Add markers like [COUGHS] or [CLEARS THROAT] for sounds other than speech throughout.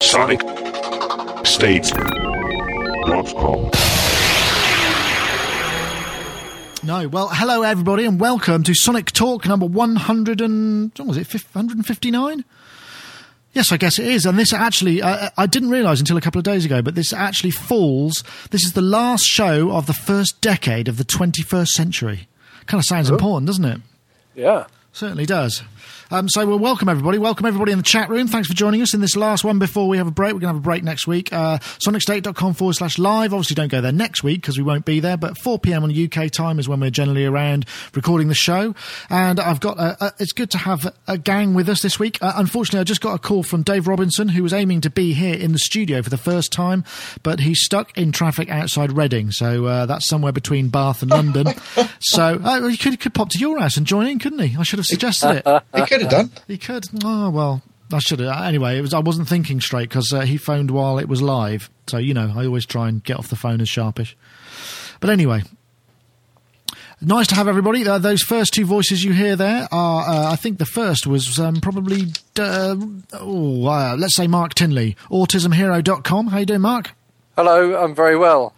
Sonic States.com. No, well, hello everybody, and welcome to Sonic Talk number one hundred and what was it, one hundred and fifty nine? Yes, I guess it is. And this actually, uh, I didn't realise until a couple of days ago, but this actually falls. This is the last show of the first decade of the 21st century. Kind of sounds important, doesn't it? Yeah. Certainly does. Um, so, well, welcome everybody. Welcome everybody in the chat room. Thanks for joining us in this last one before we have a break. We're going to have a break next week. Uh, SonicState.com forward slash live. Obviously, don't go there next week because we won't be there, but 4 p.m. on UK time is when we're generally around recording the show. And I've got, a, a, it's good to have a gang with us this week. Uh, unfortunately, I just got a call from Dave Robinson, who was aiming to be here in the studio for the first time, but he's stuck in traffic outside Reading. So uh, that's somewhere between Bath and London. [LAUGHS] so uh, he could, could pop to your house and join in, couldn't he? I should have suggested it. [LAUGHS] He could have done. He could. Oh well, I should have. Anyway, it was. I wasn't thinking straight because uh, he phoned while it was live. So you know, I always try and get off the phone as sharpish. But anyway, nice to have everybody. Uh, those first two voices you hear there are. Uh, I think the first was um, probably. Uh, oh, uh, let's say Mark Tinley, AutismHero.com. How you doing, Mark? Hello, I'm very well.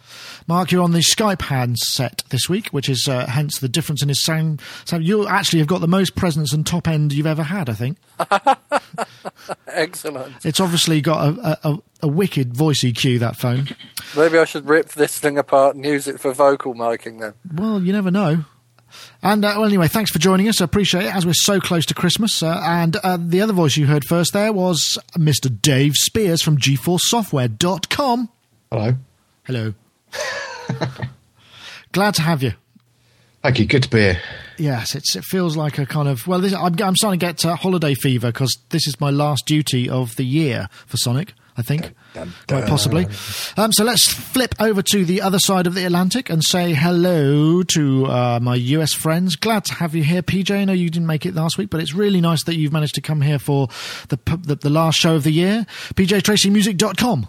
Mark, you're on the Skype handset this week, which is uh, hence the difference in his sound. So you actually have got the most presence and top end you've ever had, I think. [LAUGHS] Excellent. It's obviously got a, a, a wicked voice EQ, that phone. Maybe I should rip this thing apart and use it for vocal miking then. Well, you never know. And uh, well, anyway, thanks for joining us. I appreciate it as we're so close to Christmas. Uh, and uh, the other voice you heard first there was Mr. Dave Spiers from GForceSoftware.com. Hello. Hello. [LAUGHS] Glad to have you. Thank you. Good to be here. Yes, it's, it feels like a kind of well. This, I'm, I'm starting to get uh, holiday fever because this is my last duty of the year for Sonic. I think quite possibly. Um, so let's flip over to the other side of the Atlantic and say hello to uh, my US friends. Glad to have you here, PJ. I know you didn't make it last week, but it's really nice that you've managed to come here for the the, the last show of the year. PJTracyMusic.com.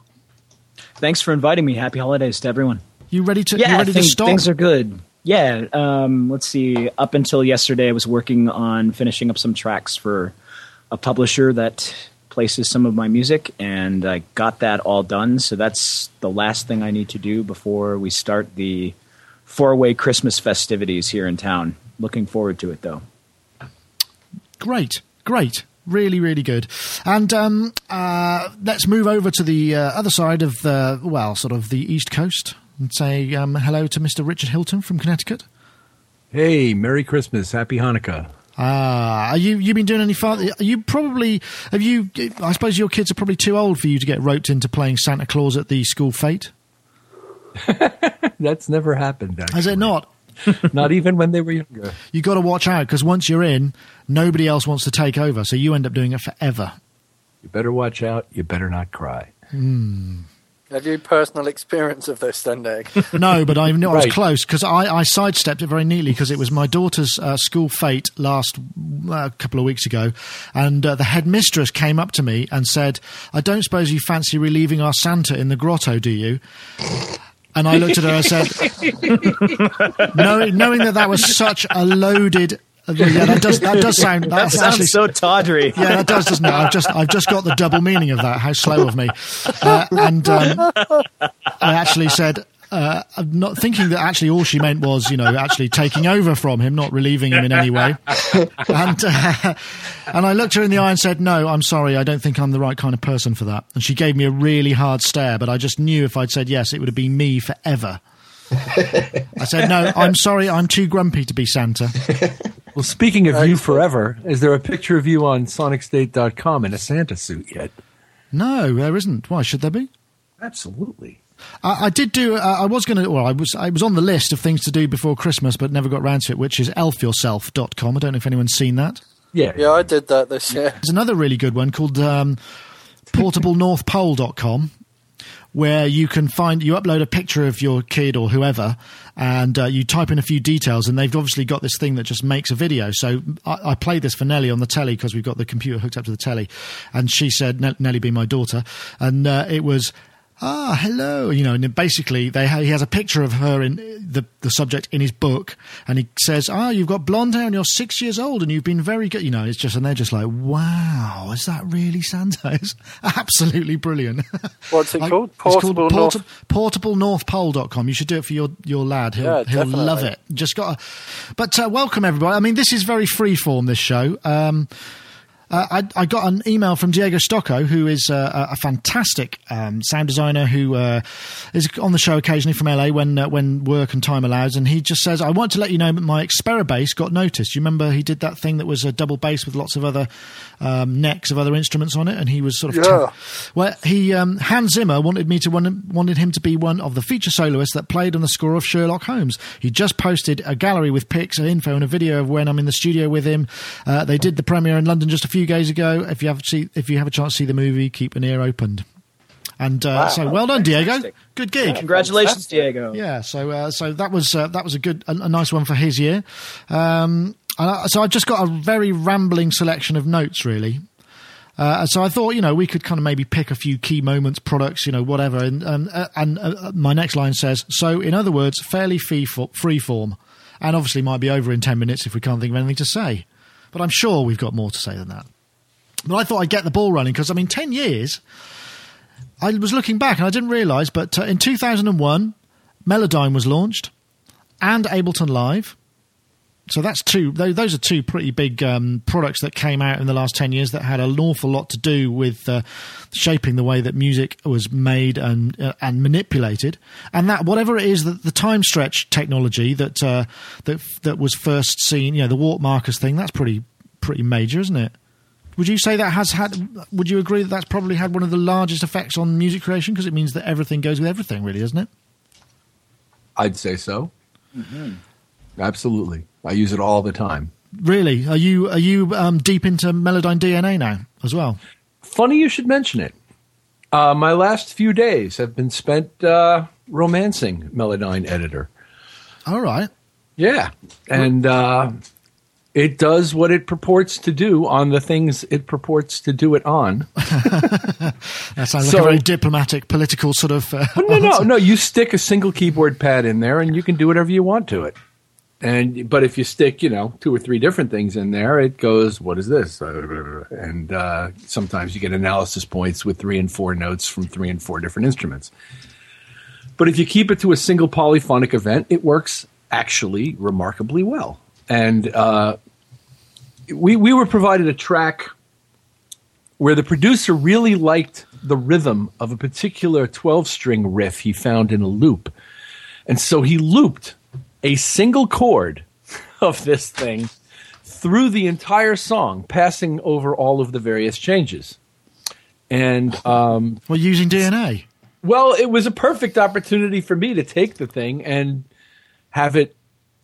Thanks for inviting me. Happy holidays to everyone. You ready to? Yeah, you ready thing- to stop? things are good. Yeah, um, let's see. Up until yesterday, I was working on finishing up some tracks for a publisher that places some of my music, and I got that all done. So that's the last thing I need to do before we start the four-way Christmas festivities here in town. Looking forward to it, though. Great, great. Really, really good. And um, uh, let's move over to the uh, other side of the, well, sort of the East Coast and say um, hello to Mr. Richard Hilton from Connecticut. Hey, Merry Christmas, Happy Hanukkah. Ah, are you you been doing any fun? Are you probably have you? I suppose your kids are probably too old for you to get roped into playing Santa Claus at the school fete. [LAUGHS] That's never happened. Actually. Has it not? [LAUGHS] Not even when they were younger. You got to watch out because once you're in, nobody else wants to take over, so you end up doing it forever. You better watch out. You better not cry. Have you personal experience of this then, Nick? [LAUGHS] No, but I knew I was close because I, I sidestepped it very neatly because it was my daughter's uh, school fete last uh, couple of weeks ago, and uh, the headmistress came up to me and said, "I don't suppose you fancy relieving our Santa in the grotto, do you?" And I looked at her and I said, [LAUGHS] knowing, knowing that that was such a loaded. Yeah, that does that does sound That that's sounds actually so tawdry. yeah, that does, doesn't it? I've just, I've just got the double meaning of that. How slow of me! Uh, and um, I actually said, uh, I'm not thinking that actually all she meant was, you know, actually taking over from him, not relieving him in any way. [LAUGHS] And uh, and I looked her in the eye and said, "No, I'm sorry, I don't think I'm the right kind of person for that." And she gave me a really hard stare, but I just knew if I'd said yes, it would have been me forever. I said, "No, I'm sorry, I'm too grumpy to be Santa." Well, speaking of you forever, is there a picture of you on SonicState.com in a Santa suit yet? No, there isn't. Why should there be? Absolutely. I, I did do. Uh, I was going to. Well, I was. I was on the list of things to do before Christmas, but never got round to it. Which is elfyourself.com. I don't know if anyone's seen that. Yeah. yeah, I did that this year. There's another really good one called um, portablenorthpole.com, where you can find you upload a picture of your kid or whoever, and uh, you type in a few details, and they've obviously got this thing that just makes a video. So I, I played this for Nellie on the telly because we've got the computer hooked up to the telly, and she said, Nell- Nellie being my daughter, and uh, it was. Ah, hello, you know, and basically they ha- he has a picture of her in the the subject in his book, and he says, ah, you've got blonde hair and you're six years old and you've been very good, you know. It's just and they're just like, wow, is that really Santa? It's [LAUGHS] absolutely brilliant. [LAUGHS] What's it Like, called? it's called Portable North. portablenorthpole.com. You should do it for your, your lad. He'll, Yeah, he'll definitely. love it. Just got to, but uh, welcome everybody. I mean, this is very freeform, this show. Um, uh, I, I got an email from Diego Stocco, who is uh, a fantastic um, sound designer who uh, is on the show occasionally from LA when uh, when work and time allows. And he just says, "I want to let you know that my Experibass got noticed. You remember he did that thing that was a double bass with lots of other um, necks of other instruments on it, and he was sort of Yeah. well, he um, Hans Zimmer wanted me to one, wanted him to be one of the feature soloists that played on the score of Sherlock Holmes. He just posted a gallery with pics and info and a video of when I'm in the studio with him. Uh, they did the premiere in London just a few days ago. If you have see, if you have a chance to see the movie, keep an ear opened. And uh, Wow. so, well done, Diego. Good gig. Congratulations, Fantastic. Diego. Yeah, so uh, so that was uh, that was a good a, a nice one for his year. Um, and I, so I just got a very rambling selection of notes, really. Uh, so I thought, you know, we could kind of maybe pick a few key moments, products, you know, whatever. And um, uh, and uh, my next line says, so in other words, fairly free, free form, and obviously might be over in ten minutes if we can't think of anything to say. But I'm sure we've got more to say than that. But I thought I'd get the ball running because I mean, ten years. I was looking back and I didn't realise, but uh, in 2001, Melodyne was launched and Ableton Live. So that's two. Those are two pretty big um, products that came out in the last ten years that had an awful lot to do with uh, shaping the way that music was made and uh, and manipulated. And that whatever it is that the time stretch technology that uh, that that was first seen, you know, the warp markers thing. That's pretty pretty major, isn't it? Would you say that has had? Would you agree that that's probably had one of the largest effects on music creation because it means that everything goes with everything, really, doesn't it? I'd say so. Absolutely. I use it all the time. Really, are you are you um, deep into Melodyne DNA now as well? Funny you should mention it. Uh, my last few days have been spent uh, romancing Melodyne Editor. All right. Yeah. And uh, it does what it purports to do on the things it purports to do it on. [LAUGHS] That sounds like So- a very diplomatic, political sort of. Uh, no, no, [LAUGHS] no. You stick a single keyboard pad in there, and you can do whatever you want to it. And but if you stick, you know, two or three different things in there, it goes, "What is this?" [LAUGHS] And uh, sometimes you get analysis points with three and four notes from three and four different instruments. But if you keep it to a single polyphonic event, it works actually remarkably well. And uh, we we were provided a track where the producer really liked the rhythm of a particular 12 string riff he found in a loop. And so he looped a single chord [LAUGHS] of this thing through the entire song, passing over all of the various changes. And um, well, using DNA. well, it was a perfect opportunity for me to take the thing and have it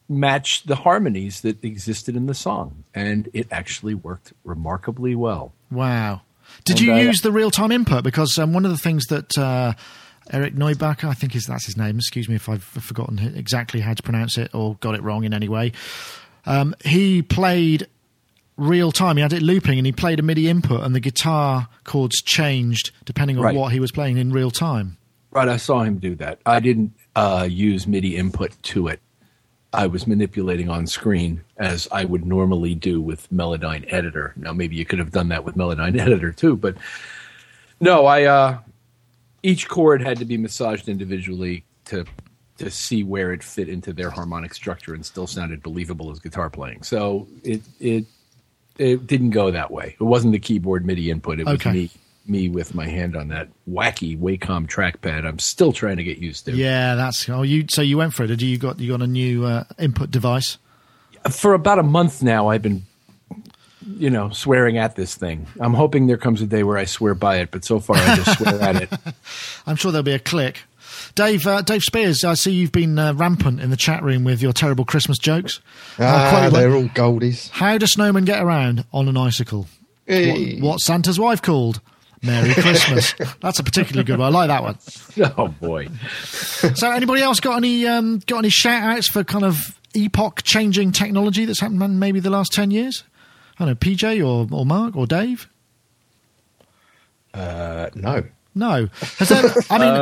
match the harmonies that existed in the song. And it actually worked remarkably well. Wow. Did And you I- use the real time input? Because um, one of the things that uh, Eric Neubacher, I think is that's his name. Excuse me if I've forgotten exactly how to pronounce it or got it wrong in any way. Um, he played real time. He had it looping, and he played a MIDI input, and the guitar chords changed depending on Right. what he was playing in real time. Right, I saw him do that. I didn't uh, use MIDI input to it. I was manipulating on screen as I would normally do with Melodyne Editor. Now, maybe you could have done that with Melodyne [LAUGHS] Editor too, but no, I uh, each chord had to be massaged individually to to see where it fit into their harmonic structure and still sounded believable as guitar playing. So it it it didn't go that way. It wasn't the keyboard MIDI input. It was Okay. me me with my hand on that wacky Wacom trackpad. I'm still trying to get used to. It. Yeah, that's oh you. So you went for it. Did you? You got you got a new uh, input device? For about a month now, I've been, you know, swearing at this thing. I'm hoping there comes a day where I swear by it, but so far I just swear at it. [LAUGHS] I'm sure there'll be a click. Dave, uh, Dave Spiers, I see you've been uh, rampant in the chat room with your terrible Christmas jokes. Uh, Ah, quite they're all goldies. How do snowmen get around on an icicle? Hey. What, what's Santa's wife called? Merry Christmas. That's a particularly good one. I like that one. [LAUGHS] Oh boy. So, anybody else got any um, got any shout outs for kind of epoch changing technology that's happened in maybe the last ten years? I don't know, PJ or, or Mark or Dave. Uh, no. No. Has there, I mean, [LAUGHS]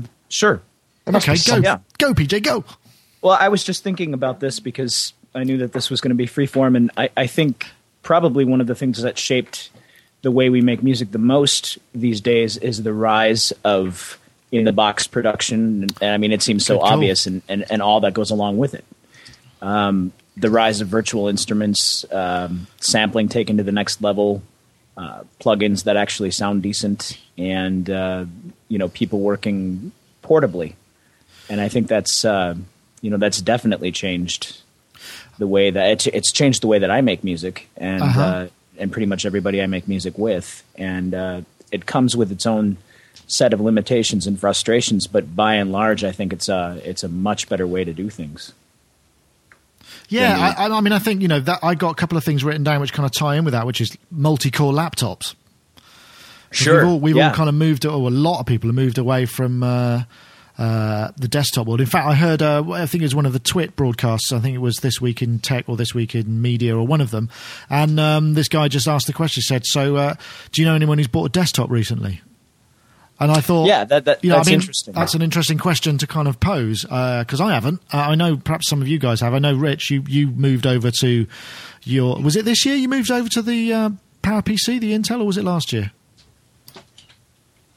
Um, sure. okay, go, Yeah. go, PJ, go. Well, I was just thinking about this because I knew that this was going to be freeform, and I, I think probably one of the things that shaped the way we make music the most these days is the rise of in the box production. And, I mean, it seems so Good obvious, and, and, and all that goes along with it. Um, the rise of virtual instruments, um, sampling taken to the next level, uh, plugins that actually sound decent, and uh, you know, people working portably and I think that's uh, you know that's definitely changed the way that it's, it's changed the way that I make music and Uh-huh. And pretty much everybody I make music with, and uh, it comes with its own set of limitations and frustrations. But by and large, I think it's a it's a much better way to do things. Yeah, Yeah, I, I I mean, I think you know that I got a couple of things written down which kind of tie in with that, which is multi-core laptops. 'Cause we've all, we've Yeah. all kind of moved, or a lot of people have moved away from uh, uh, the desktop world. In fact, I heard, uh, I think it was one of the TWiT broadcasts. I think it was this week in tech or this week in media or one of them. And um, this guy just asked the question. He said, "So, uh, do you know anyone who's bought a desktop recently?" And I thought, Yeah, that- that- you know, that's I mean, interesting. That's an interesting question to kind of pose because I haven't. Uh, I know perhaps some of you guys have. I know, Rich, you you moved over to your. Was it this year you moved over to the uh, Power PC, the Intel, or was it last year?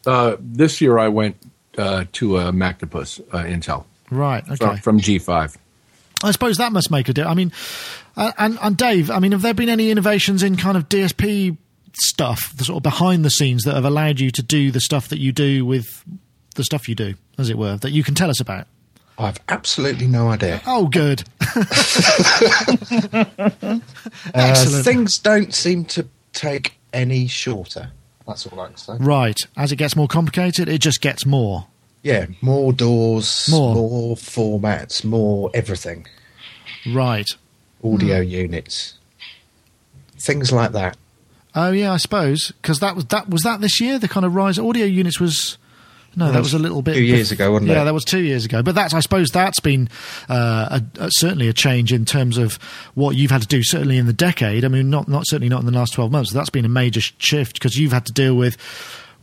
Uh, this year I went uh, to a Mactopus uh, Intel Right. Okay. from, from G5. I suppose that must make a difference. I mean, uh, and, and Dave, I mean, have there been any innovations in kind of DSP stuff, the sort of behind the scenes, that have allowed you to do the stuff that you do with the stuff you do, as it were, that you can tell us about? I've absolutely no idea. Oh, good. [LAUGHS] [LAUGHS] Uh, Excellent. things don't seem to take any shorter. That's all I can say. Right. As it gets more complicated, it just gets more. Yeah, more doors, More. more, formats, more everything. Right. Audio hmm. units, things like that. Oh yeah, I suppose because that was that was that this year. The kind of rise audio units was no, that was a little bit two years ago, wasn't yeah, it? Yeah, that was two years ago. But that's I suppose that's been uh, a, a, certainly a change in terms of what you've had to do. Certainly in the decade. I mean, not not certainly not in the last twelve months. That's been a major shift because you've had to deal with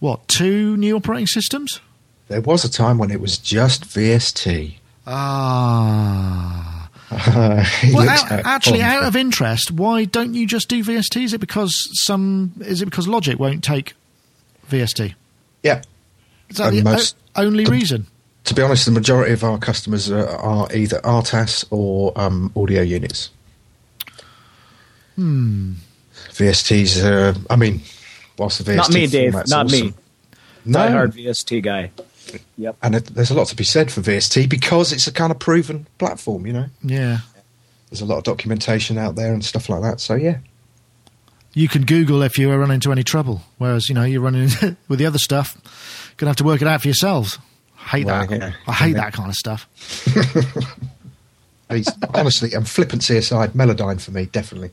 what two new operating systems. There was a time when it was just VST. Ah. [LAUGHS] Well, out, actually, out of interest, why don't you just do VST? Is it because some? Is it because Logic won't take VST? yeah. Is that And the most- o- only the- reason? To be honest, the majority of our customers are, are either RTAS or um, audio units. Hmm. VSTs, uh, I mean, whilst the VST Not me, Dave. Not awesome, me. No, Die hard VST guy. Yep. and it, there's a lot to be said for VST because it's a kind of proven platform. You know, Yeah. there's a lot of documentation out there and stuff like that. So yeah, You can Google if you run into any trouble, whereas you know you're running [LAUGHS] with the other stuff. Gonna have to work it out for yourselves. Hate Well, that. yeah. I hate Yeah. that kind of stuff. [LAUGHS] He's, honestly, and flippancy aside, Melodyne for me definitely.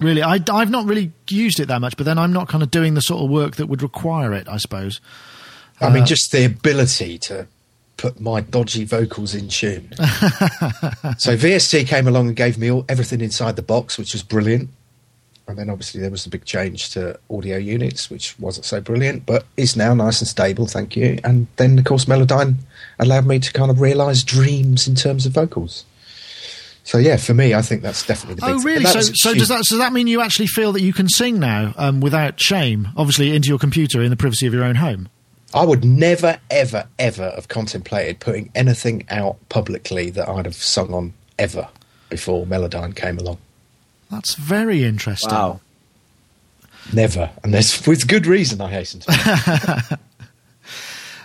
Really, I, I've not really used it that much, but then I'm not kind of doing the sort of work that would require it. I suppose. I Uh, mean, just the ability to put my dodgy vocals in tune. [LAUGHS] so VST came along and gave me all, everything inside the box, which was brilliant. And then obviously there was the big change to audio units, which wasn't so brilliant, but is now nice and stable, thank you. And then, of course, Melodyne allowed me to kind of realise dreams in terms of vocals. So yeah, for me, I think that's definitely the big Oh, really? So, so does that does that mean you actually feel that you can sing now um, without shame? Obviously, into your computer in the privacy of your own home. I would never, ever, ever have contemplated putting anything out publicly that I'd have sung on ever before Melodyne came along. That's very interesting. Wow. Never, and there's with good reason. I hasten to. [LAUGHS]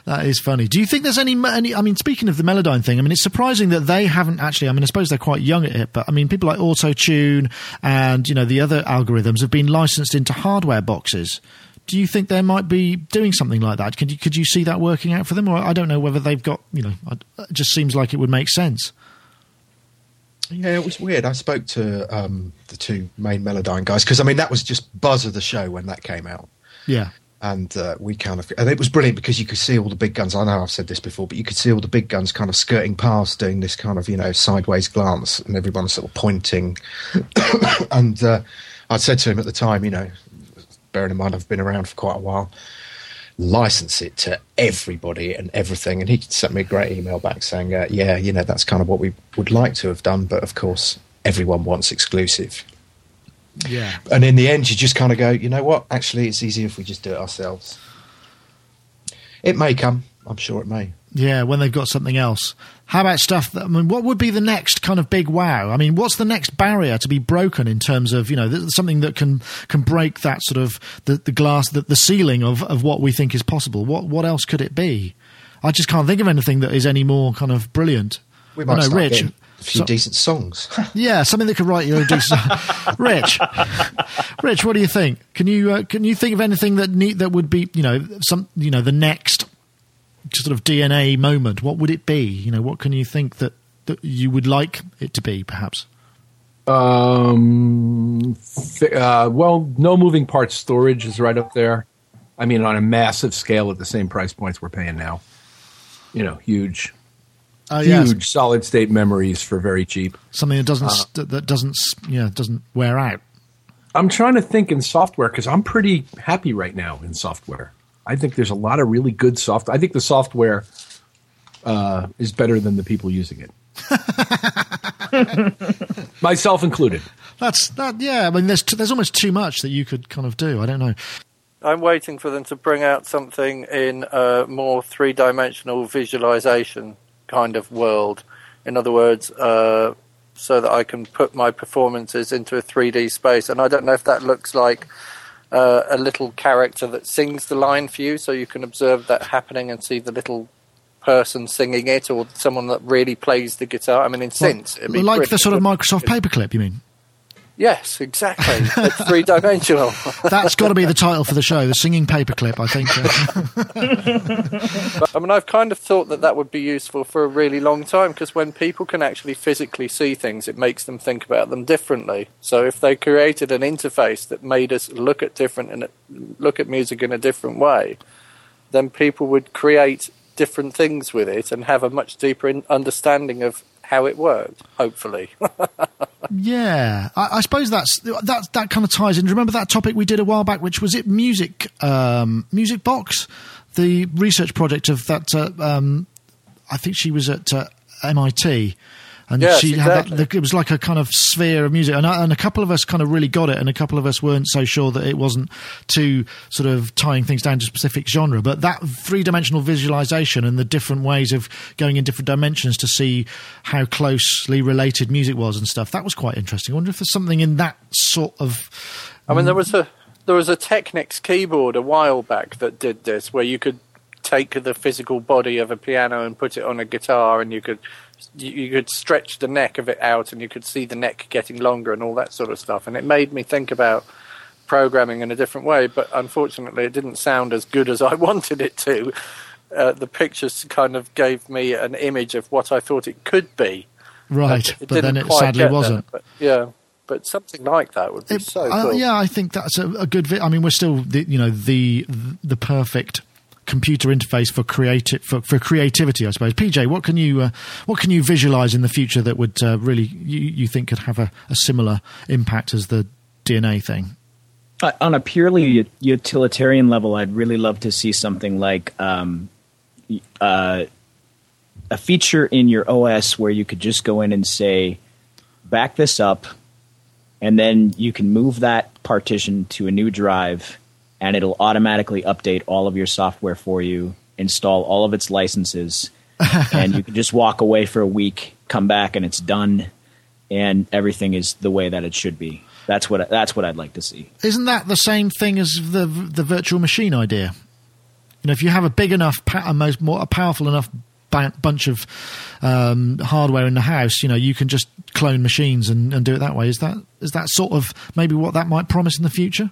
That is funny. Do you think there's any, any? I mean, speaking of the Melodyne thing, I mean, it's surprising that they haven't actually. I mean, I suppose they're quite young at it, but I mean, people like AutoTune and you know the other algorithms have been licensed into hardware boxes. Do you think they might be doing something like that? Could you could you see that working out for them, or I don't know whether they've got you know? It just seems like it would make sense. Yeah, it was weird. I spoke to um, the two main Melodyne guys because I mean that was just buzz of the show when that came out. Yeah, and uh, we kind of and it was brilliant because you could see all the big guns. I know I've said this before, but you could see all the big guns kind of skirting past, doing this kind of you know sideways glance, and everyone sort of pointing. [COUGHS] and uh, I'd said to him at the time, you know, bearing in mind I've been around for quite a while, license it to everybody and everything. And he sent me a great email back saying, uh, "Yeah, you know, that's kind of what we would like to have done, but of course, everyone wants exclusive." Yeah. And in the end, you just kind of go, you know what? Actually, it's easier if we just do it ourselves. It may come. I'm sure it may. Yeah, when they've got something else. How about stuff that, I mean, what would be the next kind of big wow? I mean, what's the next barrier to be broken in terms of, you know, something that can, can break that sort of, the, the glass, the, the ceiling of, of what we think is possible? What, what else could it be? I just can't think of anything that is any more kind of brilliant. We might I know, Rich. a few so- decent songs. [LAUGHS] [LAUGHS] Yeah, something that could write you a decent. [LAUGHS] Rich, Rich, what do you think? Can you uh, can you think of anything that need, that would be you know some you know the next sort of DNA moment? What would it be? You know, what can you think that that you would like it to be? Perhaps. Um, th- uh, well, no moving parts storage is right up there. I mean, on a massive scale at the same price points we're paying now. You know, huge, yeah, huge solid state memories for very cheap. something that doesn't Uh. that doesn't yeah doesn't wear out. I'm trying to think in software because I'm pretty happy right now in software. I think there's a lot of really good software. I think the software uh, is better than the people using it, [LAUGHS] myself included. That's that. Yeah, I mean, there's t- there's almost too much that you could kind of do. I don't know. I'm waiting for them to bring out something in a more three dimensional visualization kind of world. In other words, uh, so that I can put my performances into a 3D space. And I don't know if that looks like uh, a little character that sings the line for you, so you can observe that happening and see the little person singing it, or someone that really plays the guitar. I mean, in synths, like the sort of Microsoft paperclip. You mean? Yes, exactly. it's three dimensional. [LAUGHS] That's got to be the title for the show, the singing paperclip. I think. Uh, [LAUGHS] I mean, I've kind of thought that that would be useful for a really long time because when people can actually physically see things, it makes them think about them differently. So if they created an interface that made us look at different and look at music in a different way, then people would create different things with it and have a much deeper in- understanding of how it worked. Hopefully, [LAUGHS] Yeah, I, I suppose that's that. That kind of ties in. Remember that topic we did a while back, which was it music, um, music box, the research project of that. Uh, um, I think she was at uh, MIT, and Yes, she had exactly. that. It was like a kind of sphere of music, and, I, and a couple of us kind of really got it, and a couple of us weren't so sure that it wasn't too sort of tying things down to a specific genre. But that three dimensional visualization and the different ways of going in different dimensions to see how closely related music was and stuff that was quite interesting. I wonder if there's something in that sort of. I mean, there mm. was a there was a Technics keyboard a while back that did this, where you could take the physical body of a piano and put it on a guitar, and you could you, you could stretch the neck of it out, and you could see the neck getting longer and all that sort of stuff. And it made me think about programming in a different way, but unfortunately, it didn't sound as good as I [LAUGHS] wanted it to. Uh, the pictures kind of gave me an image of what I thought it could be. Right, It but then it sadly wasn't. but yeah, but something like that would be It- so uh, cool. yeah, I think that's a, a good. Vi- I mean, we're still, the, you know, the the perfect computer interface for creative for, for creativity, I suppose. PJ, what can you uh, what can you visualize in the future that would uh, really you, you think could have a, a similar impact as the DNA thing? Uh, on a purely utilitarian level, I'd really love to see something like um, uh, a feature in your OS where you could just go in and say, back this up, and then you can move that partition to a new drive, and it'll automatically update all of your software for you, install all of its licenses, [LAUGHS] and you can just walk away for a week, come back, and it's done, and everything is the way that it should be. That's what that's what I'd like to see. Isn't that the same thing as the the virtual machine idea? You know, if you have a big enough, pa- a most more a powerful enough bunch of um, hardware in the house, you know, you can just clone machines and, and do it that way. Is that is that sort of maybe what that might promise in the future?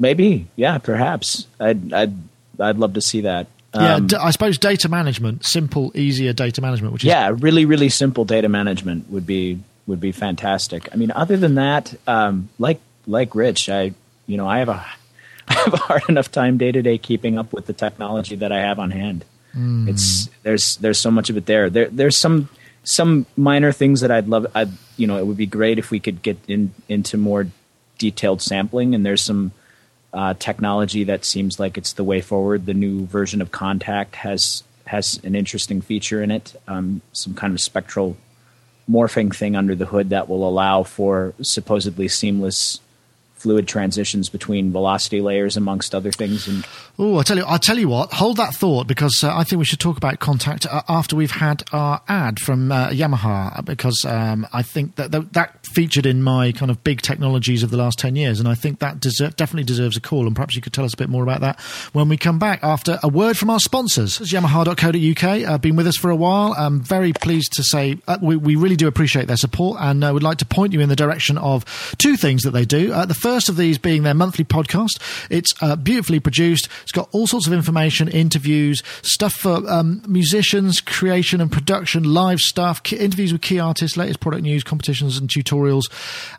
Maybe, yeah, perhaps. I'd I'd I'd love to see that. yeah, Um, d- I suppose data management, simple, easier data management, which is yeah, really, really simple data management would be would be fantastic. I mean, other than that, um, like like Rich, I you know I have a [LAUGHS] I have a hard enough time day to day keeping up with the technology that I have on hand. It's there's there's so much of it there. There there's some some minor things that I'd love. I you know it would be great if we could get in into more detailed sampling. And there's some uh, technology that seems like it's the way forward. The new version of Kontakt has has an interesting feature in it, um, some kind of spectral morphing thing under the hood that will allow for supposedly seamless fluid transitions between velocity layers, amongst other things. And oh, I tell you, I tell you what, hold that thought because uh, I think we should talk about Kontakt uh, after we've had our ad from uh, Yamaha because um, I think that, that, that featured in my kind of big technologies of the last ten years, and I think that deser- definitely deserves a call. And perhaps you could tell us a bit more about that when we come back after a word from our sponsors. Yamaha.co.uk. Uh, been with us for a while. I'm very pleased to say uh, we, we, really do appreciate their support, and uh, would like to point you in the direction of two things that they do. Uh, the first first of these being their monthly podcast. It's uh, beautifully produced. It's got all sorts of information, interviews, stuff for um, musicians, creation and production, live stuff, interviews with key artists, latest product news, competitions and tutorials.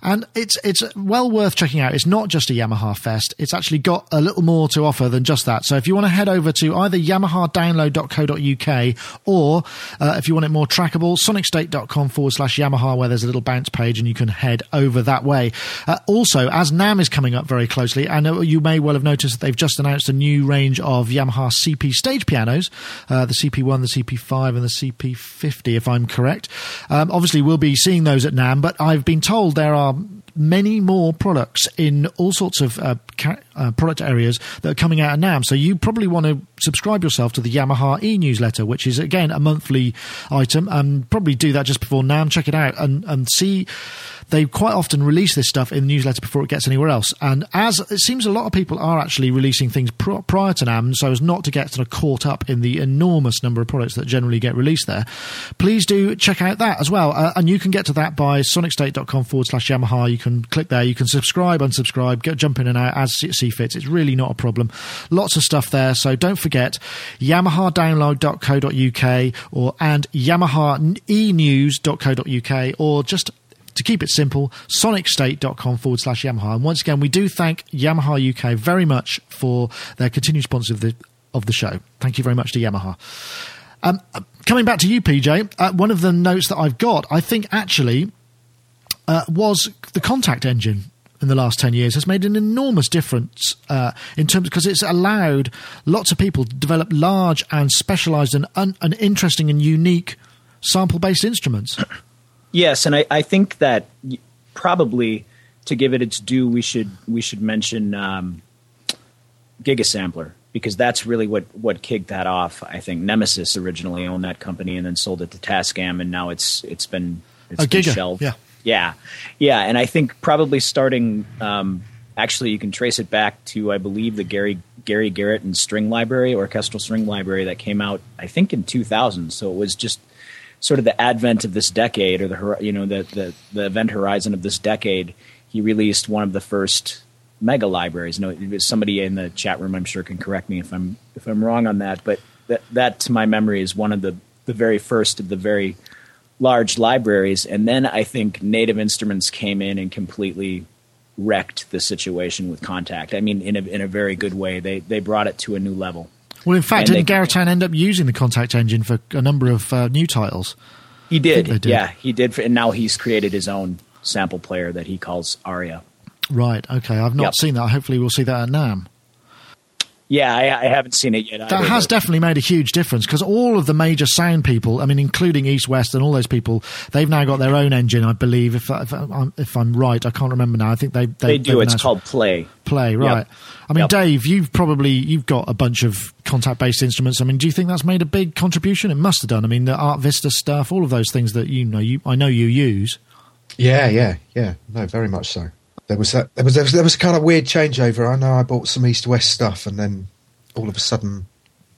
And it's it's well worth checking out. It's not just a Yamaha fest. It's actually got a little more to offer than just that. So if you want to head over to either yamahadownload.co.uk or uh, if you want it more trackable, sonicstate.com forward slash Yamaha, where there's a little bounce page and you can head over that way. Uh, also, as NAMM is coming up very closely, and you may well have noticed that they've just announced a new range of Yamaha CP stage pianos, uh, the CP1, the CP5, and the CP50, if I'm correct. Um, obviously, we'll be seeing those at NAMM, but I've been told there are many more products in all sorts of uh, ca- uh, product areas that are coming out of NAMM. So you probably want to subscribe yourself to the Yamaha e-newsletter, which is again a monthly item. And probably do that just before NAMM. Check it out and and see they quite often release this stuff in the newsletter before it gets anywhere else. And as it seems a lot of people are actually releasing things pr- prior to NAMM, so as not to get sort of caught up in the enormous number of products that generally get released there, please do check out that as well. Uh, and you can get to that by sonicstate.com forward slash Yamaha. You can click there, you can subscribe, unsubscribe, get, jump in and out as see fits. It's really not a problem. Lots of stuff there. So don't forget yamahadownload.co.uk or and yamahaenews.co.uk or just to keep it simple, sonicstate.com forward slash Yamaha. And once again, we do thank Yamaha UK very much for their continued sponsor of the, of the show. Thank you very much to Yamaha. Um, uh, coming back to you, PJ, uh, one of the notes that I've got, I think actually uh, was the Kontakt engine in the last 10 years has made an enormous difference uh, in terms because it's allowed lots of people to develop large and specialized and, un- and interesting and unique sample based instruments. [COUGHS] Yes, and I, I think that probably to give it its due, we should we should mention um, Gigasampler because that's really what what kicked that off. I think NemeSys originally owned that company and then sold it to Tascam, and now it's it's been it's a been Giga, shelved. yeah, yeah, yeah. And I think probably starting. Um, actually, you can trace it back to I believe the Gary Gary Garritan String Library, orchestral string library that came out I think in 2000. So it was just sort of the advent of this decade or the you know the, the the event horizon of this decade, he released one of the first mega libraries. No, somebody in the chat room, I'm sure, can correct me if I'm if I'm wrong on that. But that that to my memory is one of the the very first of the very large libraries. And then I think Native Instruments came in and completely wrecked the situation with Kontakt. I mean, in a in a very good way. They they brought it to a new level. Well, in fact, And didn't they- Garritan end up using the Kontakt engine for a number of uh, new titles? He did, did. yeah, he did. And now he's created his own sample player that he calls Aria. Right. Okay. I've not Yep. seen that. Hopefully, we'll see that at NAMM. Yeah, I, I haven't seen it yet. That either, has but- definitely made a huge difference because all of the major sound people, I mean, including East West and all those people, they've now got their own engine. I believe, if, I- if, I'm, if I'm right, I can't remember now. I think they they, they do. It's called Play. Play, right? I mean, Yep. Dave, you've probably you've got a bunch of Kontakt-based instruments. I mean, do you think that's made a big contribution? It must have done. I mean, the Art Vista stuff, all of those things that you know, you I know you use. Yeah, yeah, yeah. No, very much so. There was that. There was there was, there was a kind of weird changeover. I know I bought some East West stuff, and then all of a sudden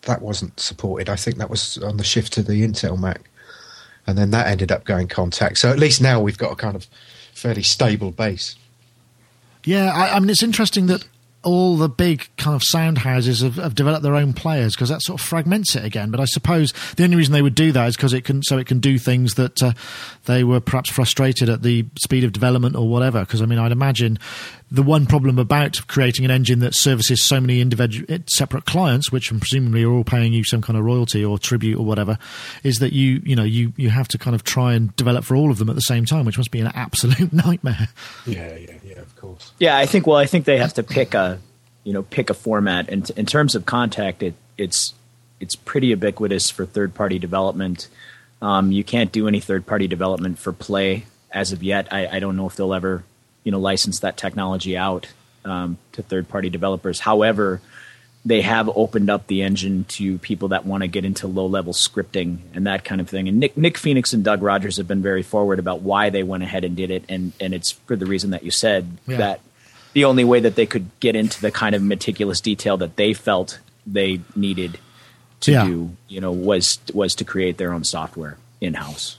that wasn't supported. I think that was on the shift to the Intel Mac, and then that ended up going Kontakt. So at least now we've got a kind of fairly stable base. Yeah, I, I mean, it's interesting that all the big kind of sound houses have, have developed their own players because that sort of fragments it again. But I suppose the only reason they would do that is because it can so it can do things that uh, they were perhaps frustrated at the speed of development or whatever. Because I mean, I'd imagine the one problem about creating an engine that services so many individual separate clients, which presumably are all paying you some kind of royalty or tribute or whatever, is that you you know you you have to kind of try and develop for all of them at the same time, which must be an absolute [LAUGHS] nightmare. Yeah, yeah, course. Yeah, I think. Well, I think they have to pick a you know pick a format. And in terms of Kontakt, it, it's it's pretty ubiquitous for third party development. Um, you can't do any third party development for Play as of yet. I, I, don't know if they'll ever you know license that technology out um, to third party developers. However, they have opened up the engine to people that want to get into low level scripting and that kind of thing. And Nick, Nick Phoenix and Doug Rogers have been very forward about why they went ahead and did it, and and it's for the reason that you said yeah. that the only way that they could get into the kind of meticulous detail that they felt they needed to yeah. do, you know, was was to create their own software in house.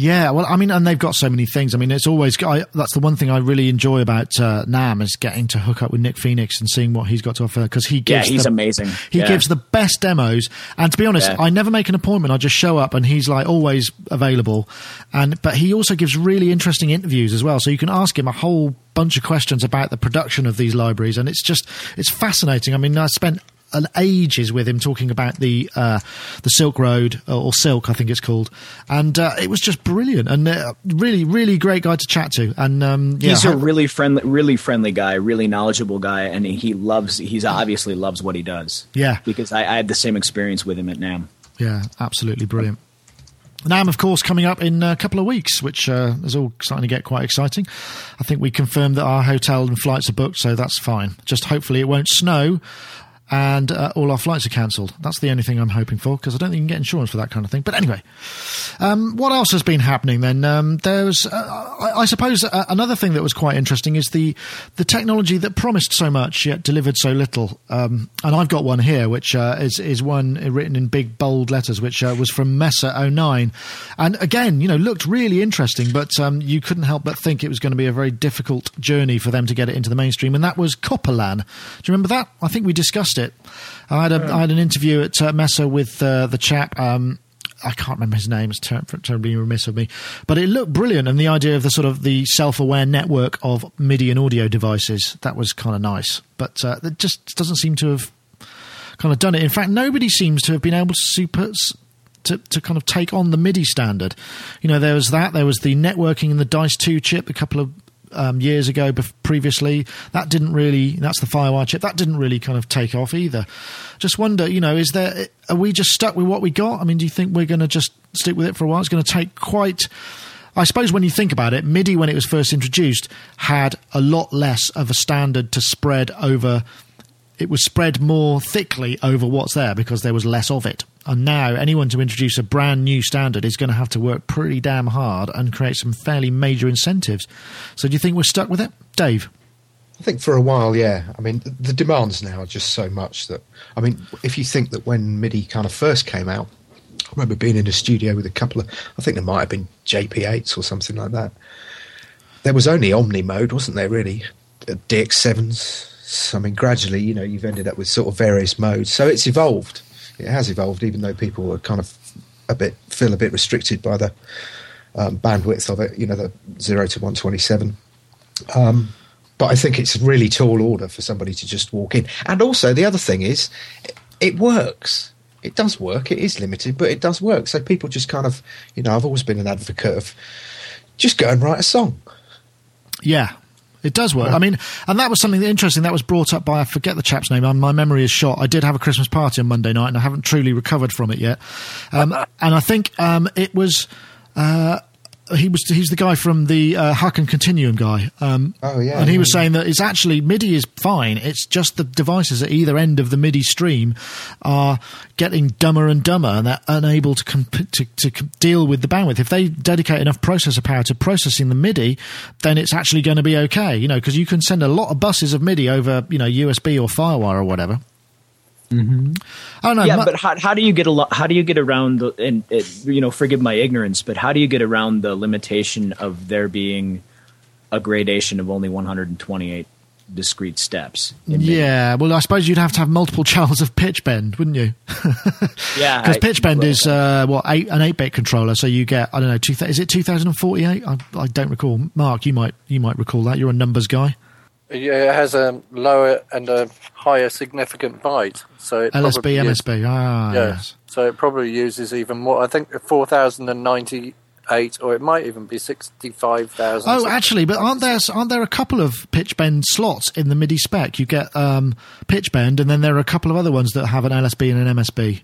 Yeah, well, I mean, and they've got so many things. I mean, it's always I, that's the one thing I really enjoy about uh, NAMM is getting to hook up with Nick Phoenix and seeing what he's got to offer because he gives yeah, he's the, amazing. He yeah. gives the best demos, and to be honest, yeah. I never make an appointment. I just show up, and he's like always available. And but he also gives really interesting interviews as well, so you can ask him a whole bunch of questions about the production of these libraries, and it's just it's fascinating. I mean, I spent an ages with him talking about the uh, the Silk Road or Silk, I think it's called, and uh, it was just brilliant and uh, really, really great guy to chat to. And um, yeah, he's a really friendly, really friendly guy, really knowledgeable guy, and he loves. He's obviously loves what he does. Yeah, because I, I had the same experience with him at NAMM. Yeah, absolutely brilliant. NAMM, of course, coming up in a couple of weeks, which uh, is all starting to get quite exciting. I think we confirmed that our hotel and flights are booked, so that's fine. Just hopefully it won't snow and uh, all our flights are cancelled. That's the only thing I'm hoping for because I don't think you can get insurance for that kind of thing. But anyway, um, what else has been happening then? Um, there's, uh, I, I, suppose, uh, another thing that was quite interesting is the the technology that promised so much yet delivered so little. Um, and I've got one here, which uh, is is one written in big bold letters, which uh, was from Messe 09, and again, you know, looked really interesting, but um, you couldn't help but think it was going to be a very difficult journey for them to get it into the mainstream, and that was Copperlan. Do you remember that? I think we discussed it. I had, a, I had an interview at uh, Messe with uh, the chap. Um, I can't remember his name. It's ter- terribly remiss of me, but it looked brilliant, and the idea of the sort of the self-aware network of MIDI and audio devices that was kind of nice. But uh, it just doesn't seem to have kind of done it. In fact, nobody seems to have been able to super. To, to kind of take on the MIDI standard, you know, there was that. There was the networking in the Dice Two chip a couple of um, years ago previously. That didn't really, that's the Firewire chip, that didn't really kind of take off either. Just wonder, you know, is there, are we just stuck with what we got? I mean, do you think we're going to just stick with it for a while? It's going to take quite. I suppose when you think about it, MIDI, when it was first introduced, had a lot less of a standard to spread over. It was spread more thickly over what's there because there was less of it. And now, anyone to introduce a brand new standard is going to have to work pretty damn hard and create some fairly major incentives. So, do you think we're stuck with it, Dave? I think for a while, yeah. I mean, the demands now are just so much that, I mean, if you think that when MIDI kind of first came out, I remember being in a studio with a couple of, I think there might have been JP8s or something like that. There was only Omni mode, wasn't there, really? Uh, DX7s. I mean, gradually, you know, you've ended up with sort of various modes. So it's evolved it has evolved, even though people are kind of a bit feel a bit restricted by the um, bandwidth of it. You know, the zero to one twenty seven. Um, but I think it's a really tall order for somebody to just walk in. And also, the other thing is, it works. It does work. It is limited, but it does work. So people just kind of, you know, I've always been an advocate of just go and write a song. Yeah, it does work. I mean, and that was something interesting that was brought up by I forget the chap's name. My memory is shot. I did have a Christmas party on Monday night, and I haven't truly recovered from it yet. Um, [LAUGHS] and I think um, it was. Uh, he was he's the guy from the uh, Haken Continuum guy. Um, oh yeah, and he yeah, was saying that it's actually MIDI is fine. It's just the devices at either end of the MIDI stream are getting dumber and dumber, and they're unable to comp- to, to deal with the bandwidth. If they dedicate enough processor power to processing the MIDI, then it's actually going to be okay. You know, because you can send a lot of buses of MIDI over you know USB or FireWire or whatever. Mm-hmm. I don't know. Yeah, but how, how do you get a lo- how do you get around the and it, you know forgive my ignorance, but how do you get around the limitation of there being a gradation of only 128 discrete steps? Yeah, well, I suppose you'd have to have multiple [LAUGHS] channels of pitch bend, wouldn't you? yeah, [LAUGHS] because pitch bend is uh, what eight, an eight bit controller, so you get I don't know two, is it 2048? I, I don't recall. Mark, you might you might recall that. You're a numbers guy. Yeah, it has a lower and a higher significant byte. So it LSB, MSB. ah, yeah, yes. So it probably uses even more. I think 4090 eight, or it might even be sixty-five thousand. Oh, actually, but aren't there aren't there a couple of pitch bend slots in the MIDI spec? You get um, pitch bend, and then there are a couple of other ones that have an LSB and an MSB.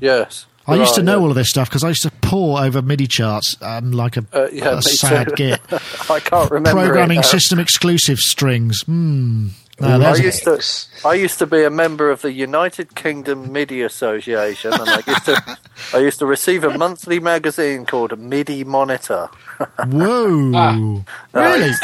yes. I used to know yeah. all of this stuff because I used to pore over MIDI charts um, like a, Uh, yeah, a sad git. [LAUGHS] I can't remember. it Programming system exclusive strings. Hmm. No, Ooh, there's I a- used to. I used to be a member of the United Kingdom MIDI Association, and I used to. I used to receive a monthly magazine called MIDI Monitor, [LAUGHS] Whoa! Ah. I really? used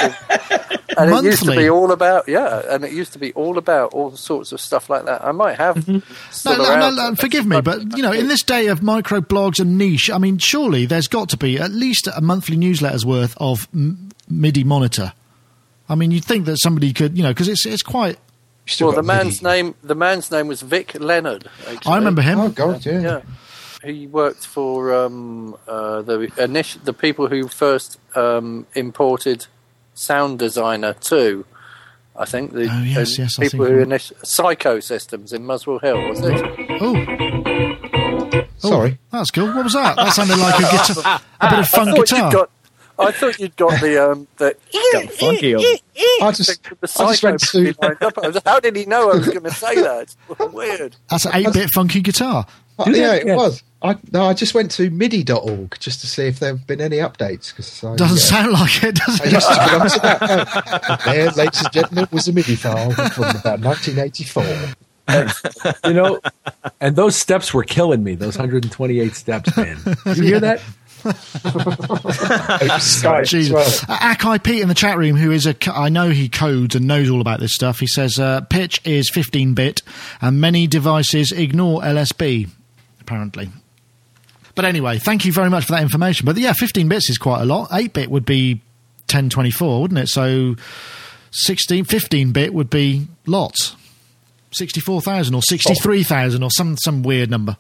and it used to be all about yeah, and it used to be all about all sorts of stuff like that. I might have. Mm-hmm. No, still no, no, around no, forgive me, but you know, in this day of micro blogs and niche, I mean, surely there's got to be at least a monthly newsletter's worth of m- MIDI monitor. I mean, you'd think that somebody could, you know, because it's it's quite. Still Well, the man's MIDI. name. The man's name was Vic Leonard. Actually. I remember him. Oh God, yeah. Yeah, he worked for um, uh, the init- the people who first um, imported Sound Designer too. I think the Oh, yes, the yes, I people think who I'm- init- Syco Systems in Muswell Hill was it? Oh, oh, Sorry. that's cool. What was that? That sounded like a guitar, a bit of [LAUGHS] I funk thought guitar. You'd got. I thought you'd got the um the. Got funky. over- I just, The I just psycho went to. lined up. Was- How did he know I was going to say that? It's weird. That's an eight-bit funky guitar. Oh, yeah, it Yeah. was. I no, I just went to MIDI.org just to see if there have been any updates. Because I, Doesn't yeah, sound like it, does I it? used to that. And there, ladies and gentlemen, was a MIDI file from about 1984. [LAUGHS] You know, and those steps were killing me. Those 128 steps, man. Did you hear that? It was Skype as Jesus. Uh, Akai Pete in the chat room, who is a, I know he codes and knows all about this stuff. He says uh, pitch is 15 bit, and many devices ignore LSB. Apparently. But anyway, thank you very much for that information. But yeah, 15 bits is quite a lot. 8 bit would be 1024, wouldn't it? So 16, 15 bit would be lots. 64,000 or 63,000 or some, some weird number.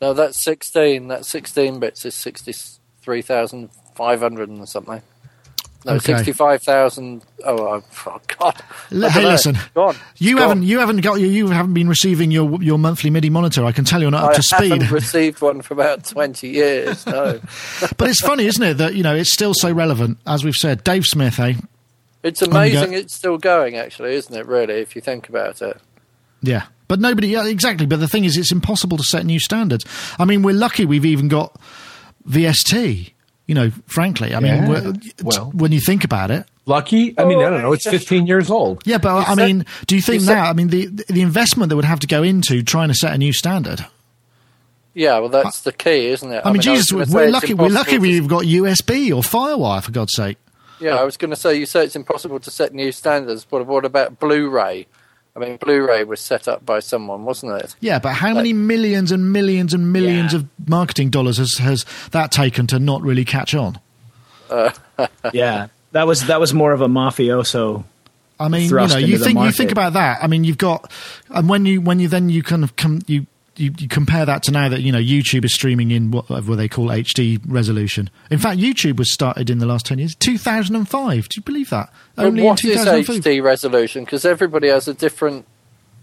No, that's sixteen. That's sixteen bits is sixty three thousand five hundred and something. No, Okay. sixty-five thousand. Oh, oh, God! Hey, listen. Go on. You Go haven't on. you haven't got you you haven't been receiving your your monthly MIDI monitor. I can tell you're not up I to speed. I [LAUGHS] haven't received one for about twenty years. No, [LAUGHS] but it's funny, isn't it, that you know it's still so relevant. As we've said, Dave Smith, eh? it's amazing. go- It's still going, actually, isn't it? Really, if you think about it. Yeah. But nobody, yeah, exactly. But the thing is, it's impossible to set new standards. I mean, we're lucky we've even got VST. You know, frankly, I mean, Yeah. we're- Well. when you think about it, Lucky? I mean, I don't know. It's 15 years old. yeah. But I said- mean, do you think you said- now? I mean, the the investment that would have to go into trying to set a new standard. Yeah, well, that's the key, isn't it? I mean, was Jesus, gonna we're lucky. We're lucky we've got USB or FireWire for God's sake. Yeah, I was going to say, you say it's impossible to set new standards, but what about Blu-ray? I mean, Blu-ray was set up by someone, wasn't it? Yeah, but how many millions and millions and millions Yeah. of marketing dollars has, has that taken to not really catch on? Uh, [LAUGHS] yeah, that was that was more of a mafioso. I mean, you know, you think you think about that. I mean, you've got, and when you when you then you kind of come you. You, you compare that to now that you know YouTube is streaming in what, what they call HD resolution. In fact, YouTube was started in the last ten years, two thousand and five. Do you believe that? But Only what in is two thousand and five. HD resolution? Because everybody has a different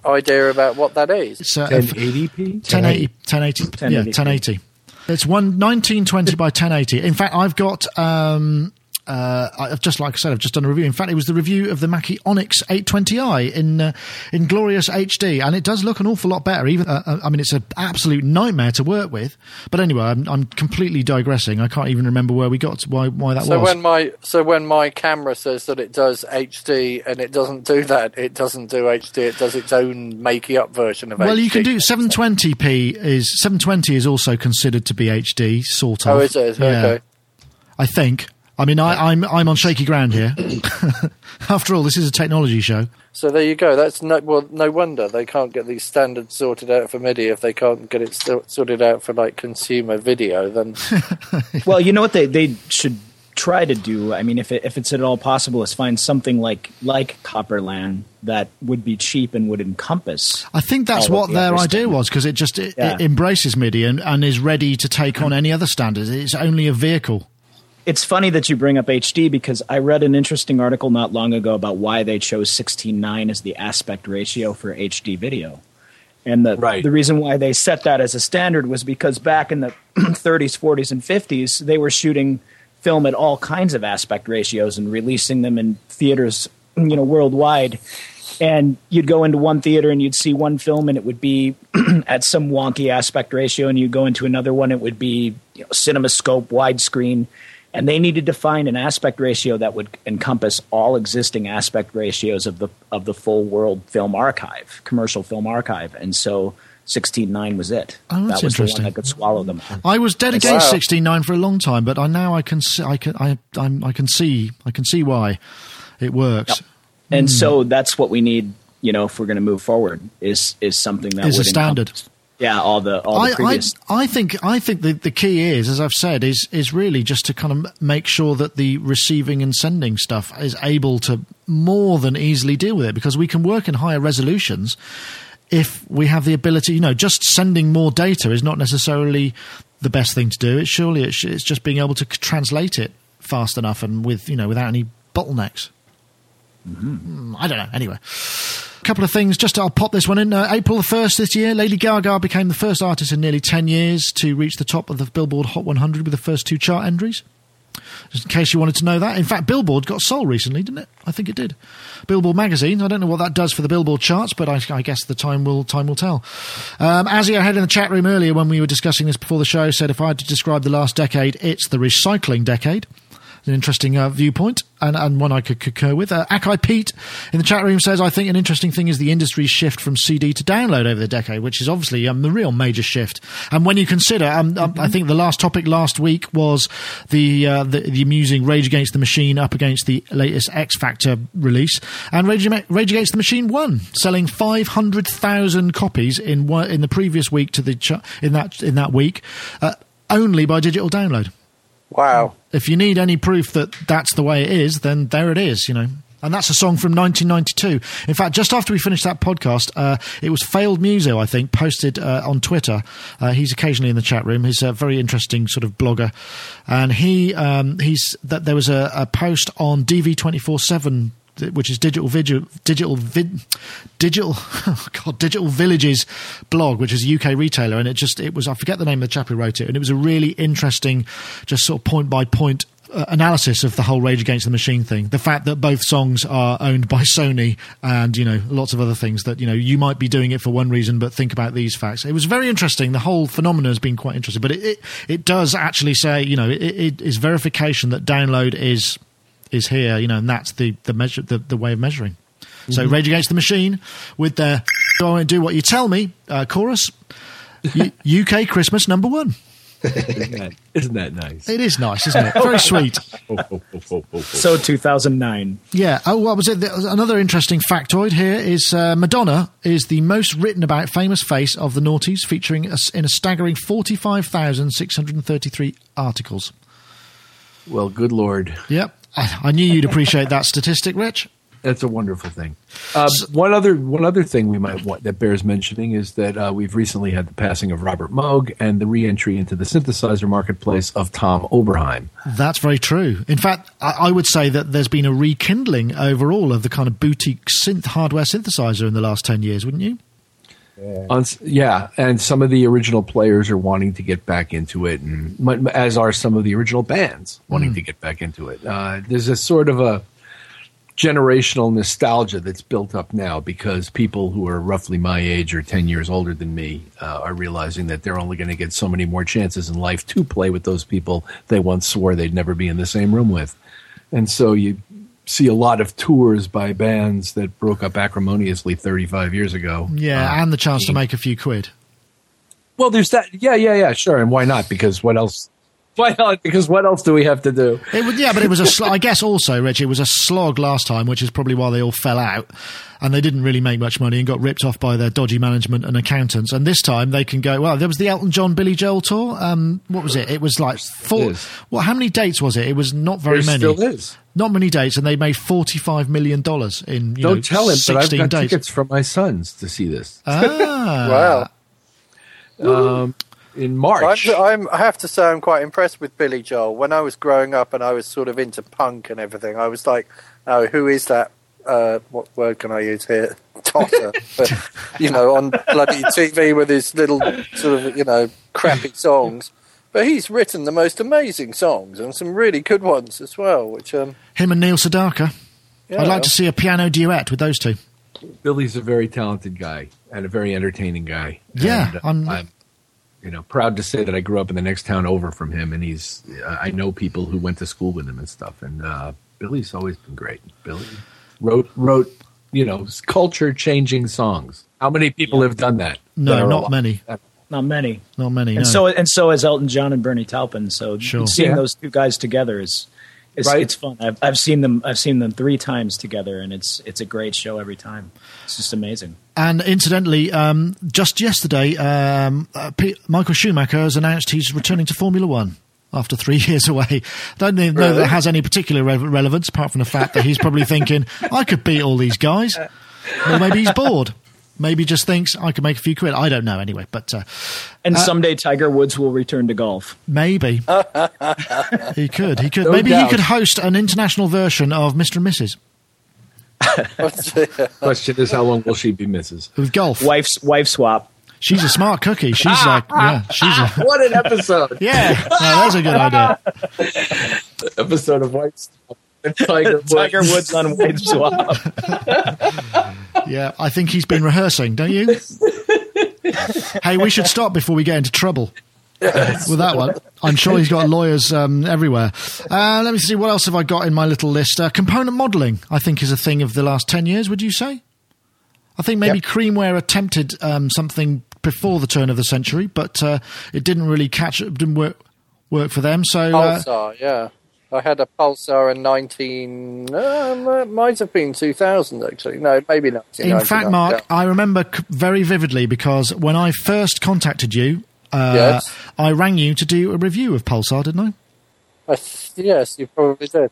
idea about what that is. It's uh, 1080p? 1080, 1080, yeah, 1080p. 1080. It's one 1920 by 1080. In fact, I've got, um, uh, I've just like I said, I've just done a review. In fact, it was the review of the Mackie Onyx 820i in uh, in glorious HD, and it does look an awful lot better. Even, uh, uh, I mean, it's an absolute nightmare to work with. But anyway, I'm, I'm completely digressing. I can't even remember where we got to, why why that So was. So when my so when my camera says that it does HD and it doesn't do that, it doesn't do HD. It does its own makey up version of HD. well, you can do 720p. Is 720 is also considered to be HD, sort of. Oh, is it? Yeah. Okay. I think. I mean, I, I'm I'm on shaky ground here. [LAUGHS] After all, this is a technology show. So there you go. That's no well, no wonder they can't get these standards sorted out for MIDI if they can't get it sorted out for like consumer video. Then [LAUGHS] Well, you know what they they should try to do. I mean, if it, if it's at all possible, is find something like like CopperLan that would be cheap and would encompass. I think that's what the their idea was because it just it, Yeah. it embraces MIDI and, and is ready to take on mm-hmm. any other standards. It's only a vehicle. It's funny that you bring up HD because I read an interesting article not long ago about why they chose 16:9 as the aspect ratio for HD video. And the Right. the reason why they set that as a standard was because back in the [CLEARS THROAT] 30s, 40s, and 50s, they were shooting film at all kinds of aspect ratios and releasing them in theaters, you know, worldwide. And you'd go into one theater and you'd see one film and it would be [CLEARS THROAT] at some wonky aspect ratio, and you'd go into another one, it would be you know, CinemaScope, widescreen. And they needed to find an aspect ratio that would encompass all existing aspect ratios of the of the full world film archive, commercial film archive. And so 16.9 was it. Oh, that's that was the one that could swallow them. I was dead against Wow. sixteen nine for a long time, but I now I can see, I can I I'm, I can see I can see why it works. And hmm. so that's what we need, you know, if we're going to move forward is is something that Is a would standard. encompass- Yeah, all the all the I, I, previous. I think I think the, the key is, as I've said, is is really just to kind of make sure that the receiving and sending stuff is able to more than easily deal with it because we can work in higher resolutions if we have the ability. You know, just sending more data is not necessarily the best thing to do. It's surely it's, it's just being able to translate it fast enough and with you know without any bottlenecks. Mm, I don't know. Anyway, couple of things. Just I'll pop this one in. Uh, April the first this year, Lady Gaga became the first artist in nearly ten years to reach the top of the Billboard Hot 100 with the first two chart entries. Just in case you wanted to know that. In fact, Billboard got sold recently, didn't it? I think it did. Billboard magazine. I don't know what that does for the Billboard charts, but I, I guess the time will time will tell. Um, I had in the chat room earlier when we were discussing this before the show, said if I had to describe the last decade, it's the recycling decade an interesting uh, viewpoint and, and one I could concur with. Uh, Akai Pete in the chat room says, I think an interesting thing is the industry's shift from CD to download over the decade, which is obviously um, the real major shift. And when you consider, um, um, I think the last topic last week was the, uh, the, the amusing Rage Against the Machine up against the latest X Factor release. And Rage, Rage Against the Machine won, selling 500,000 copies in in the previous week to the ch- in that in that week, uh, only by digital download Wow. if you need any proof that that's the way it is, then there it is, you know. And that's a song from 1992. In fact, just after we finished that podcast, uh, it was Failed Muso, I think, posted uh, on Twitter. Uh, he's occasionally in the chat room. He's a very interesting sort of blogger, and he um, he's that there was a, a post on DV 24 seven. Which is digital digital digital, [LAUGHS] oh God, digital villages blog, which is a UK retailer, and it just it was I forget the name of the chap who wrote it, and it was a really interesting, just sort of point by point uh, analysis of the whole Rage Against the Machine thing. The fact that both songs are owned by Sony and, you know, lots of other things that, you know, you might be doing it for one reason, but think about these facts. It was very interesting. The whole phenomenon has been quite interesting, but it, it, it does actually say, you know, it, it is verification that download is is here, you know, and that's the, the measure the, the way of measuring. So Rage Against the Machine with their Go and Do What You Tell Me uh, chorus. [LAUGHS] U- UK Christmas number one. Isn't [LAUGHS] that, isn't that nice? It is nice, isn't it? Very sweet. [LAUGHS] So 2009. Yeah. Oh, what was it? Another interesting factoid here is uh, Madonna is the most written about famous face of the noughties, featuring us in a staggering 45,633 articles. Well, good lord, Yep. I, I knew you'd appreciate that statistic, Rich. that's a wonderful thing. Um, one other one other thing we might want that bears mentioning is that uh, we've recently had the passing of Robert Moog and the re-entry into the synthesizer marketplace of Tom Oberheim. That's very true. In fact, I, I would say that there's been a rekindling overall of the kind of boutique synth hardware synthesizer in the last 10 years, wouldn't you? On, yeah, and some of the original players are wanting to get back into it, and as are some of the original bands wanting to get back into it. Uh, there's a sort of a generational nostalgia that's built up now because people who are roughly my age or 10 years older than me uh, are realizing that they're only going to get so many more chances in life to play with those people they once swore they'd never be in the same room with. And so you see a lot of tours by bands that broke up acrimoniously 35 years ago. Yeah, Uh, and the chance to make a few quid. well, there's that. Yeah, yeah, yeah. Sure. And why not? Because what else? Why not? Because what else do we have to do? It was, yeah, but it was a. Sl- I guess also, Rich, it was a slog last time, which is probably why they all fell out, and they didn't really make much money and got ripped off by their dodgy management and accountants. And this time they can go. Well, there was the Elton John Billy Joel tour. Um, what was it? It was like four. Well, how many dates was it? It was not very There many. still is. Not many dates, and they made forty-five million dollars in. Don't know, tell him that I've got days. tickets from my sons to see this [LAUGHS] Ah, Wow. um, in March. I'm, I'm, I have to say, I'm quite impressed with Billy Joel. When I was growing up and I was sort of into punk and everything, I was like, oh, who is that? Uh, what word can I use here? [LAUGHS] Totter. but, you know, on bloody TV with his little sort of, you know, crappy songs. But he's written the most amazing songs and some really good ones as well. Which um, Him and Neil Sedaka. yeah. I'd like to see a piano duet with those two. Billy's a very talented guy and a very entertaining guy. Yeah, And, uh, I'm- I'm, you know, proud to say that I grew up in the next town over from him, and he's. Uh, I know people who went to school with him and stuff. And uh, Billy's always been great. Billy wrote wrote you know culture changing songs. How many people have done that? No, That not many. Not many. Not many. And no. so and so is Elton John and Bernie Taupin. So Sure. seeing Yeah. those two guys together is, is Right. it's fun. I've, I've seen them. I've seen them three times together, and it's it's a great show every time. It's just amazing. And incidentally, um, just yesterday, um, uh, P- Michael Schumacher has announced he's returning to Formula One after three [LAUGHS] years away. Don't even know Really? that has any particular re- relevance, apart from the fact that he's probably thinking, I could beat all these guys. Or maybe he's bored. Maybe just thinks I could make a few quid. I don't know anyway, but uh, And someday Tiger Woods will return to golf. maybe [LAUGHS] he could. He could. No maybe he could host an international version of Mr. and Mrs. [LAUGHS] Question is, how long will she be Mrs. with golf. Wife's wife swap. She's a smart cookie. She's [LAUGHS] like, yeah, she's a, What an episode! yeah. No, that's a good idea. episode of White Stuff. And Tiger [LAUGHS] Woods. Tiger Woods on wife [LAUGHS] swap. Yeah, I think he's been rehearsing, don't you? [LAUGHS] hey, we should stop before we get into trouble with that one. I'm sure he's got lawyers um, everywhere. Uh, let me see, what else have I got in my little list? Uh, component modelling, I think, is a thing of the last 10 years, would you say? I think maybe Yep. Creamware attempted um, something before the turn of the century, but uh, it didn't really catch, it didn't work, work for them. So, uh, Pulsar, yeah. I had a Pulsar in 19. Um, it might have been 2000, actually. No, maybe not. In fact, Mark, I remember c- very vividly because when I first contacted you, uh, Yes. I rang you to do a review of Pulsar, didn't I? I th- yes, you probably did.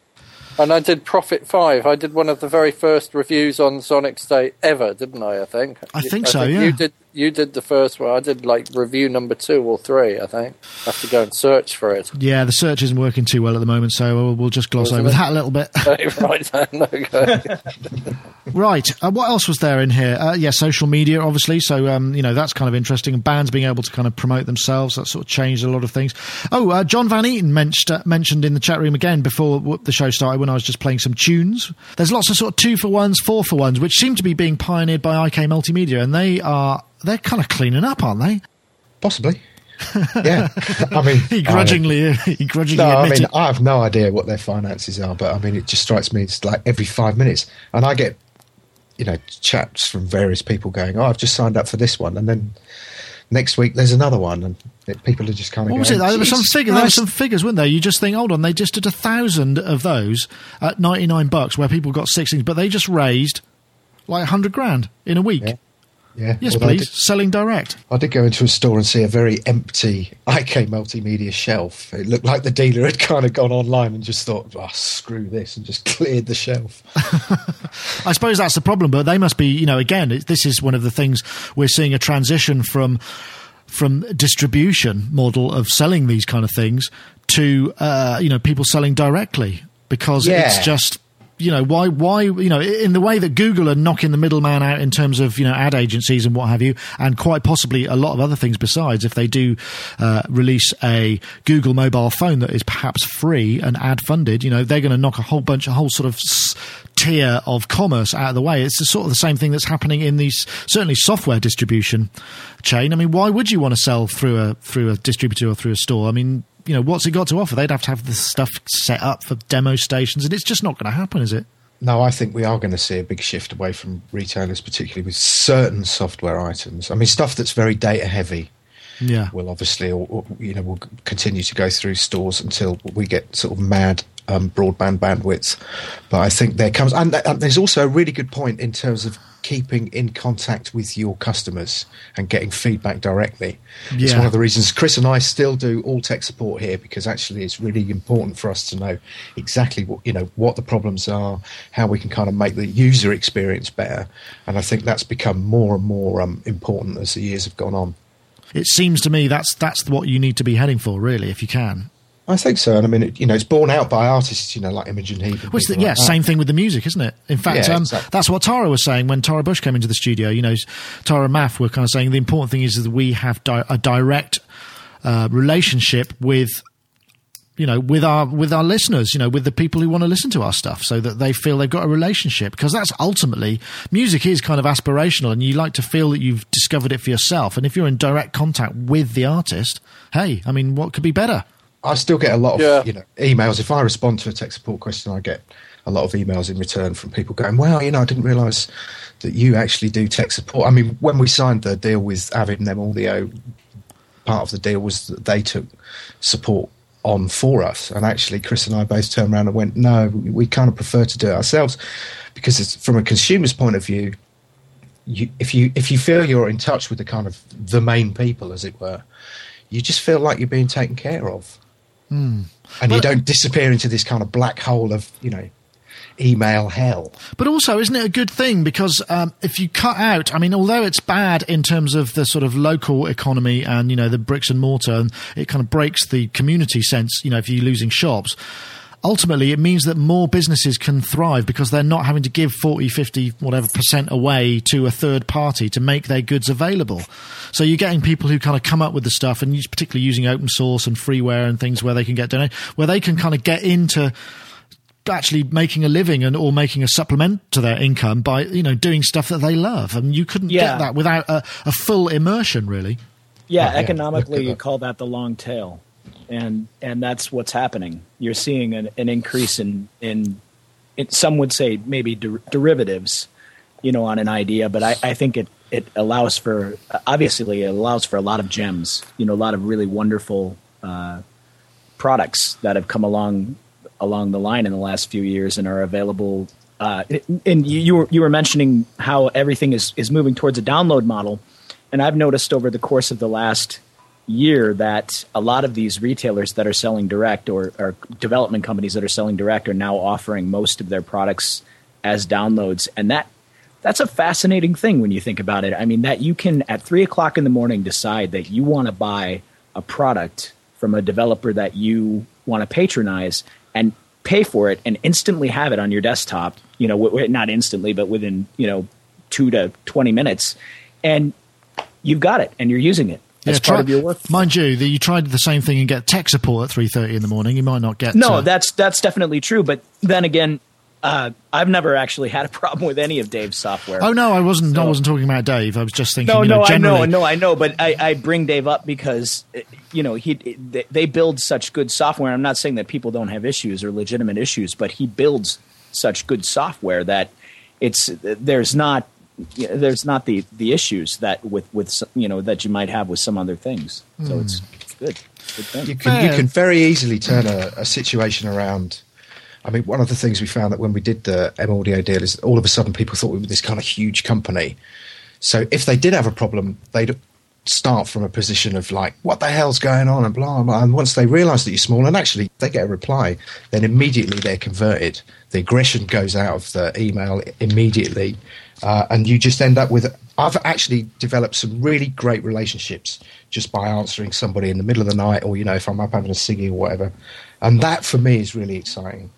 And I did Prophet 5. I did one of the very first reviews on Sonic State ever, didn't I? I think. I think so, yeah. You did, you did the first one. I did like review number two or three, I think. I have to go and search for it. Yeah, the search isn't working too well at the moment, so we'll, we'll just gloss Wasn't over it? that a little bit. [LAUGHS] right then, okay. [LAUGHS] right, uh, what else was there in here? Uh, yeah, social media, obviously. So, um, you know, that's kind of interesting. Bands being able to kind of promote themselves, that sort of changed a lot of things. Oh, uh, John Van Eaton mentioned, uh, mentioned in the chat room again before the show started when I was just playing some tunes. There's lots of sort of two for ones, four for ones, which seem to be being pioneered by IK Multimedia, and they are, they're kind of cleaning up, aren't they? Possibly. Yeah. I mean, [LAUGHS] He grudgingly, [LAUGHS] he grudgingly No, I mean, I have no idea what their finances are, but I mean, it just strikes me it's like every five minutes, and I get, you know, chats from various people going, "Oh, I've just signed up for this one," and then next week there's another one, and it, people are just kind of What was it? There were some figures. There were some figures, weren't there? You just think, hold on, they just did a thousand of those at ninety nine bucks, where people got six things, but they just raised like hundred grand in a week. Yeah. Yeah. Yes, Although I please, did- selling direct. I did go into a store and see a very empty IK multimedia shelf. It looked like the dealer had kind of gone online and just thought, oh, screw this, and just [LAUGHS] cleared the shelf. [LAUGHS] I suppose that's the problem, but they must be, you know, again, it, this is one of the things we're seeing a transition from from distribution model of selling these kind of things to uh, you know people selling directly because Yeah. it's just you know why why you know in the way that Google are knocking the middleman out in terms of you know ad agencies and what have you and quite possibly a lot of other things besides if they do uh, release a Google mobile phone that is perhaps free and ad funded you know they're going to knock a whole bunch a whole sort of tier of commerce out of the way. It's the sort of the same thing that's happening in these certainly software distribution chain. I mean why would you want to sell through a through a distributor or through a store? I mean you know what's it got to offer they'd have to have the stuff set up for demo stations and it's just not going to happen is it No, I think we are going to see a big shift away from retailers, particularly with certain software items. I mean, stuff that's very data heavy yeah will obviously, or, or, you know, will continue to go through stores until we get sort of mad um, broadband bandwidth. But I think there comes, and, and there's also a really good point in terms of keeping in contact with your customers and getting feedback directly. It's one of the reasons Chris and I still do all tech support here because actually it's really important for us to know exactly what you know what the problems are, how we can kind of make the user experience better, and I think that's become more and more um, important as the years have gone on. it seems to me that's that's what you need to be heading for really if you can I think so, and I mean, it, you know, it's borne out by artists, you know, like Imogen Heap. Well, the, yeah, like same thing with the music, isn't it? In fact, Yeah, um, exactly. that's what Tara was saying when Tara Busch came into the studio. You know, Tara and Maf were kind of saying the important thing is that we have di- a direct uh, relationship with you know with our with our listeners you know with the people who want to listen to our stuff so that they feel they've got a relationship because that's ultimately music is kind of aspirational and you like to feel that you've discovered it for yourself and if you're in direct contact with the artist hey i mean what could be better I still get a lot of Yeah. you know emails. If I respond to a tech support question, I get a lot of emails in return from people going, "Well, you know, I didn't realise that you actually do tech support." I mean, when we signed the deal with Avid and M Audio, uh, part of the deal was that they took support on for us, and actually, Chris and I both turned around and went, "No, we, we kind of prefer to do it ourselves," because it's, from a consumer's point of view. You, if you if you feel you're in touch with the kind of the main people, as it were, you just feel like you're being taken care of and you don't disappear into this kind of black hole of you know email hell. But also, isn't it a good thing? Because um, if you cut out, I mean, although it's bad in terms of the sort of local economy and, you know, the bricks and mortar, and it kind of breaks the community sense, you know, if you're losing shops. Ultimately, it means that more businesses can thrive because they're not having to give 40, 50, whatever percent away to a third party to make their goods available. So you're getting people who kind of come up with the stuff and particularly using open source and freeware and things where they can get donated, where they can kind of get into actually making a living and or making a supplement to their income by you know doing stuff that they love and you couldn't Yeah. get that without a, a full immersion really Yeah, yeah. economically, Look at you call that the long tail, and and that's what's happening. You're seeing an, an increase in in, in some would say maybe der- derivatives, you know, on an idea, but I, I think it it allows for obviously it allows for a lot of gems, you know, a lot of really wonderful uh, products that have come along along the line in the last few years and are available. Uh, and you, you were you were mentioning how everything is is moving towards a download model, and I've noticed over the course of the last year that a lot of these retailers that are selling direct or, or development companies that are selling direct are now offering most of their products as downloads, and that that's a fascinating thing when you think about it. I mean, that you can at three o'clock in the morning decide that you want to buy a product from a developer that you want to patronize and pay for it and instantly have it on your desktop. You know, w- not instantly, but within you know two to twenty minutes, and you've got it and you're using it as part try- of your work. mind you that you tried the same thing and get tech support at 3.30 in the morning you might not get No, uh, that's that's definitely true. But then again, uh, I've never actually had a [LAUGHS] problem with any of Dave's software. oh no i wasn't i wasn't talking about dave i was just thinking No, you know, no, I know, no, I know, but I, I bring Dave up because you know he they- they build such good software. I'm not saying that people don't have issues or legitimate issues, but he builds such good software that it's there's not there's not the the issues that with with you know that you might have with some other things. So hmm. it's, it's good, good. You can you can very easily turn a, a situation around. I mean, one of the things we found that when we did the M Audio deal is all of a sudden people thought we were this kind of huge company. So if they did have a problem, they'd start from a position of like, "What the hell's going on?" and blah blah. And once they realise that you're small, and actually they get a reply, then immediately they're converted. The aggression goes out of the email immediately, uh, and you just end up with. I've actually developed some really great relationships just by answering somebody in the middle of the night, or you know, if I'm up having a ciggy or whatever, and that for me is really exciting.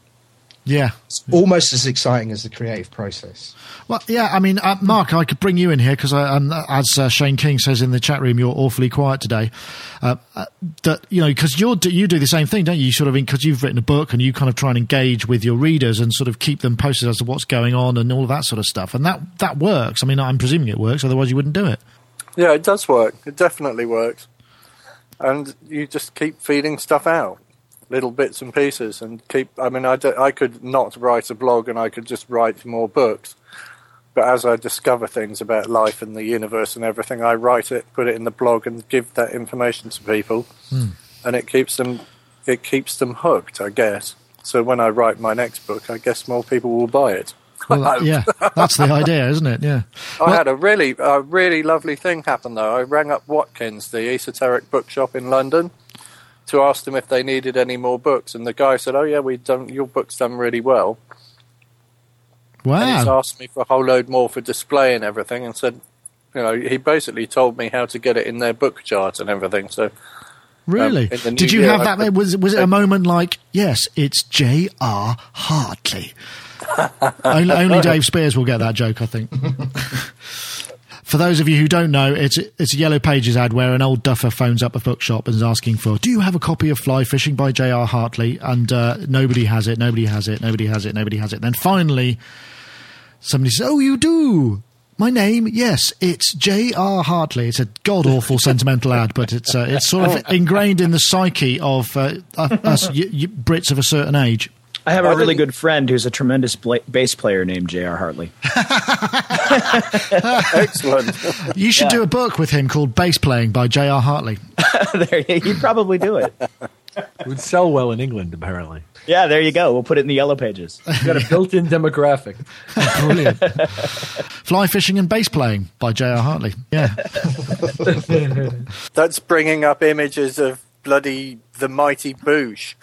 Yeah It's almost as exciting as the creative process. Well, yeah, I mean, uh, Mark, I could bring you in here because, um, as uh, Shane King says in the chat room, you're awfully quiet today. Uh, uh, that you know, because you you do the same thing, don't you? You sort of because you've written a book and you kind of try and engage with your readers and sort of keep them posted as to what's going on and all of that sort of stuff, and that that works. I mean, I'm presuming it works, otherwise you wouldn't do it. Yeah, it does work. It definitely works. And you just keep feeding stuff out, little bits and pieces, and keep. I mean, I, do, I could not write a blog and I could just write more books. But as I discover things about life and the universe and everything, I write it, put it in the blog, and give that information to people, hmm. and it keeps them. It keeps them hooked, I guess. So when I write my next book, I guess more people will buy it. Well, that- yeah, that's the idea, isn't it? Yeah. I had a really, a really lovely thing happen though. I rang up Watkins, the esoteric bookshop in London, to ask them if they needed any more books, and the guy said, "Oh yeah, we done your book's done really well." And he's asked me for a whole load more for display and everything, and said, you know, he basically told me how to get it in their book chart and everything. So Really? Um, in the new Did you year, have that? could- Was was it a moment like, yes, it's J. R. Hartley? [LAUGHS] only, only Dave Spiers will get that joke, I think. [LAUGHS] For those of you who don't know, it's it's a Yellow Pages ad where an old duffer phones up a bookshop and is asking for, "Do you have a copy of Fly Fishing by J.R. Hartley?" And uh, nobody has it. Nobody has it. Nobody has it. Nobody has it. Then finally, somebody says, "Oh, you do." My name, yes, it's J.R. Hartley. It's a god awful [LAUGHS] sentimental ad, but it's uh, it's sort of ingrained in the psyche of uh, us y- y- Brits of a certain age. I have Why a really good friend who's a tremendous bla- bass player named J.R. Hartley. [LAUGHS] [LAUGHS] Excellent. You should do a book with him called Bass Playing by J.R. Hartley. [LAUGHS] there, he'd probably do it. It would sell well in England, apparently. Yeah, there you go. We'll put it in the yellow pages. You've got a built-in demographic. Brilliant. Fly Fishing and Bass Playing by J.R. Hartley. Yeah. That's bringing up images of bloody the mighty Boosh,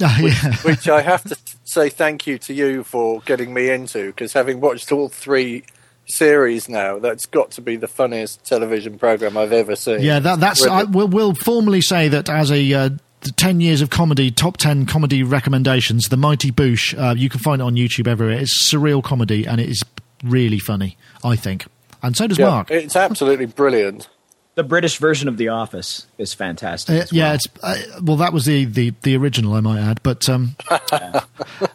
Oh, yeah. [LAUGHS] which I have to say thank you to you for getting me into, because having watched all three series now, that's got to be the funniest television program I've ever seen. Yeah, that, that's. I, we'll, we'll formally say that as a. Uh, 10 years of comedy, top 10 comedy recommendations, The Mighty Boosh. Uh, you can find it on YouTube everywhere. It's surreal comedy and it is really funny, I think. And so does Yeah, Mark. it's absolutely brilliant. The British version of The Office is fantastic. Uh, yeah, well. it's uh, well. That was the, the, the original, I might add. But um, [LAUGHS]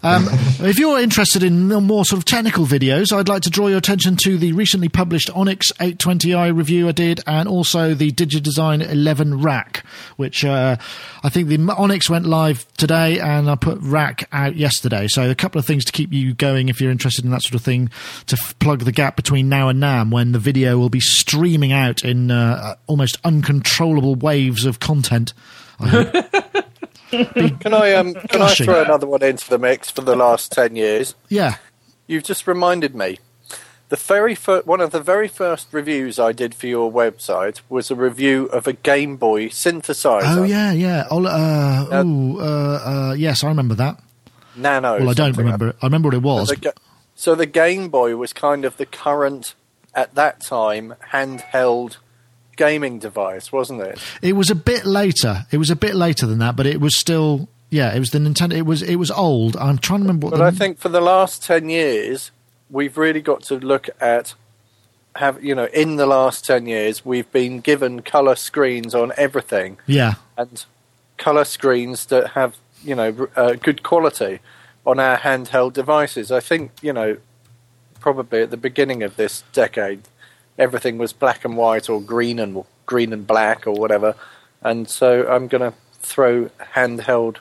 um, if you're interested in more sort of technical videos, I'd like to draw your attention to the recently published Onyx 820i review I did, and also the DigiDesign 11 rack, which uh, I think the Onyx went live today, and I put rack out yesterday. So a couple of things to keep you going if you're interested in that sort of thing to f- plug the gap between now and NAMM, when the video will be streaming out in uh, almost uncontrollable waves of content. I. [LAUGHS] Can I um can I throw another one into the mix for the last ten years? yeah. You've just reminded me. The very fir- one of the very first reviews I did for your website was a review of a Game Boy synthesizer. Oh yeah, yeah. Oh, uh, Uh, ooh, uh, uh, yes, I remember that. Nano. Well, I don't something. remember it. I remember what it was. The so the Game Boy was kind of the current, at that time, handheld gaming device, wasn't it? It was a bit later. It was a bit later than that, but it was still. Yeah, it was the Nintendo. It was it was old. I'm trying to remember what. But the, I think for the last ten years, we've really got to look at have you know in the last ten years we've been given color screens on everything Yeah, and color screens that have you know uh, good quality on our handheld devices. I think you know probably at the beginning of this decade, everything was black and white or green and green and black or whatever, and so I'm going to throw handheld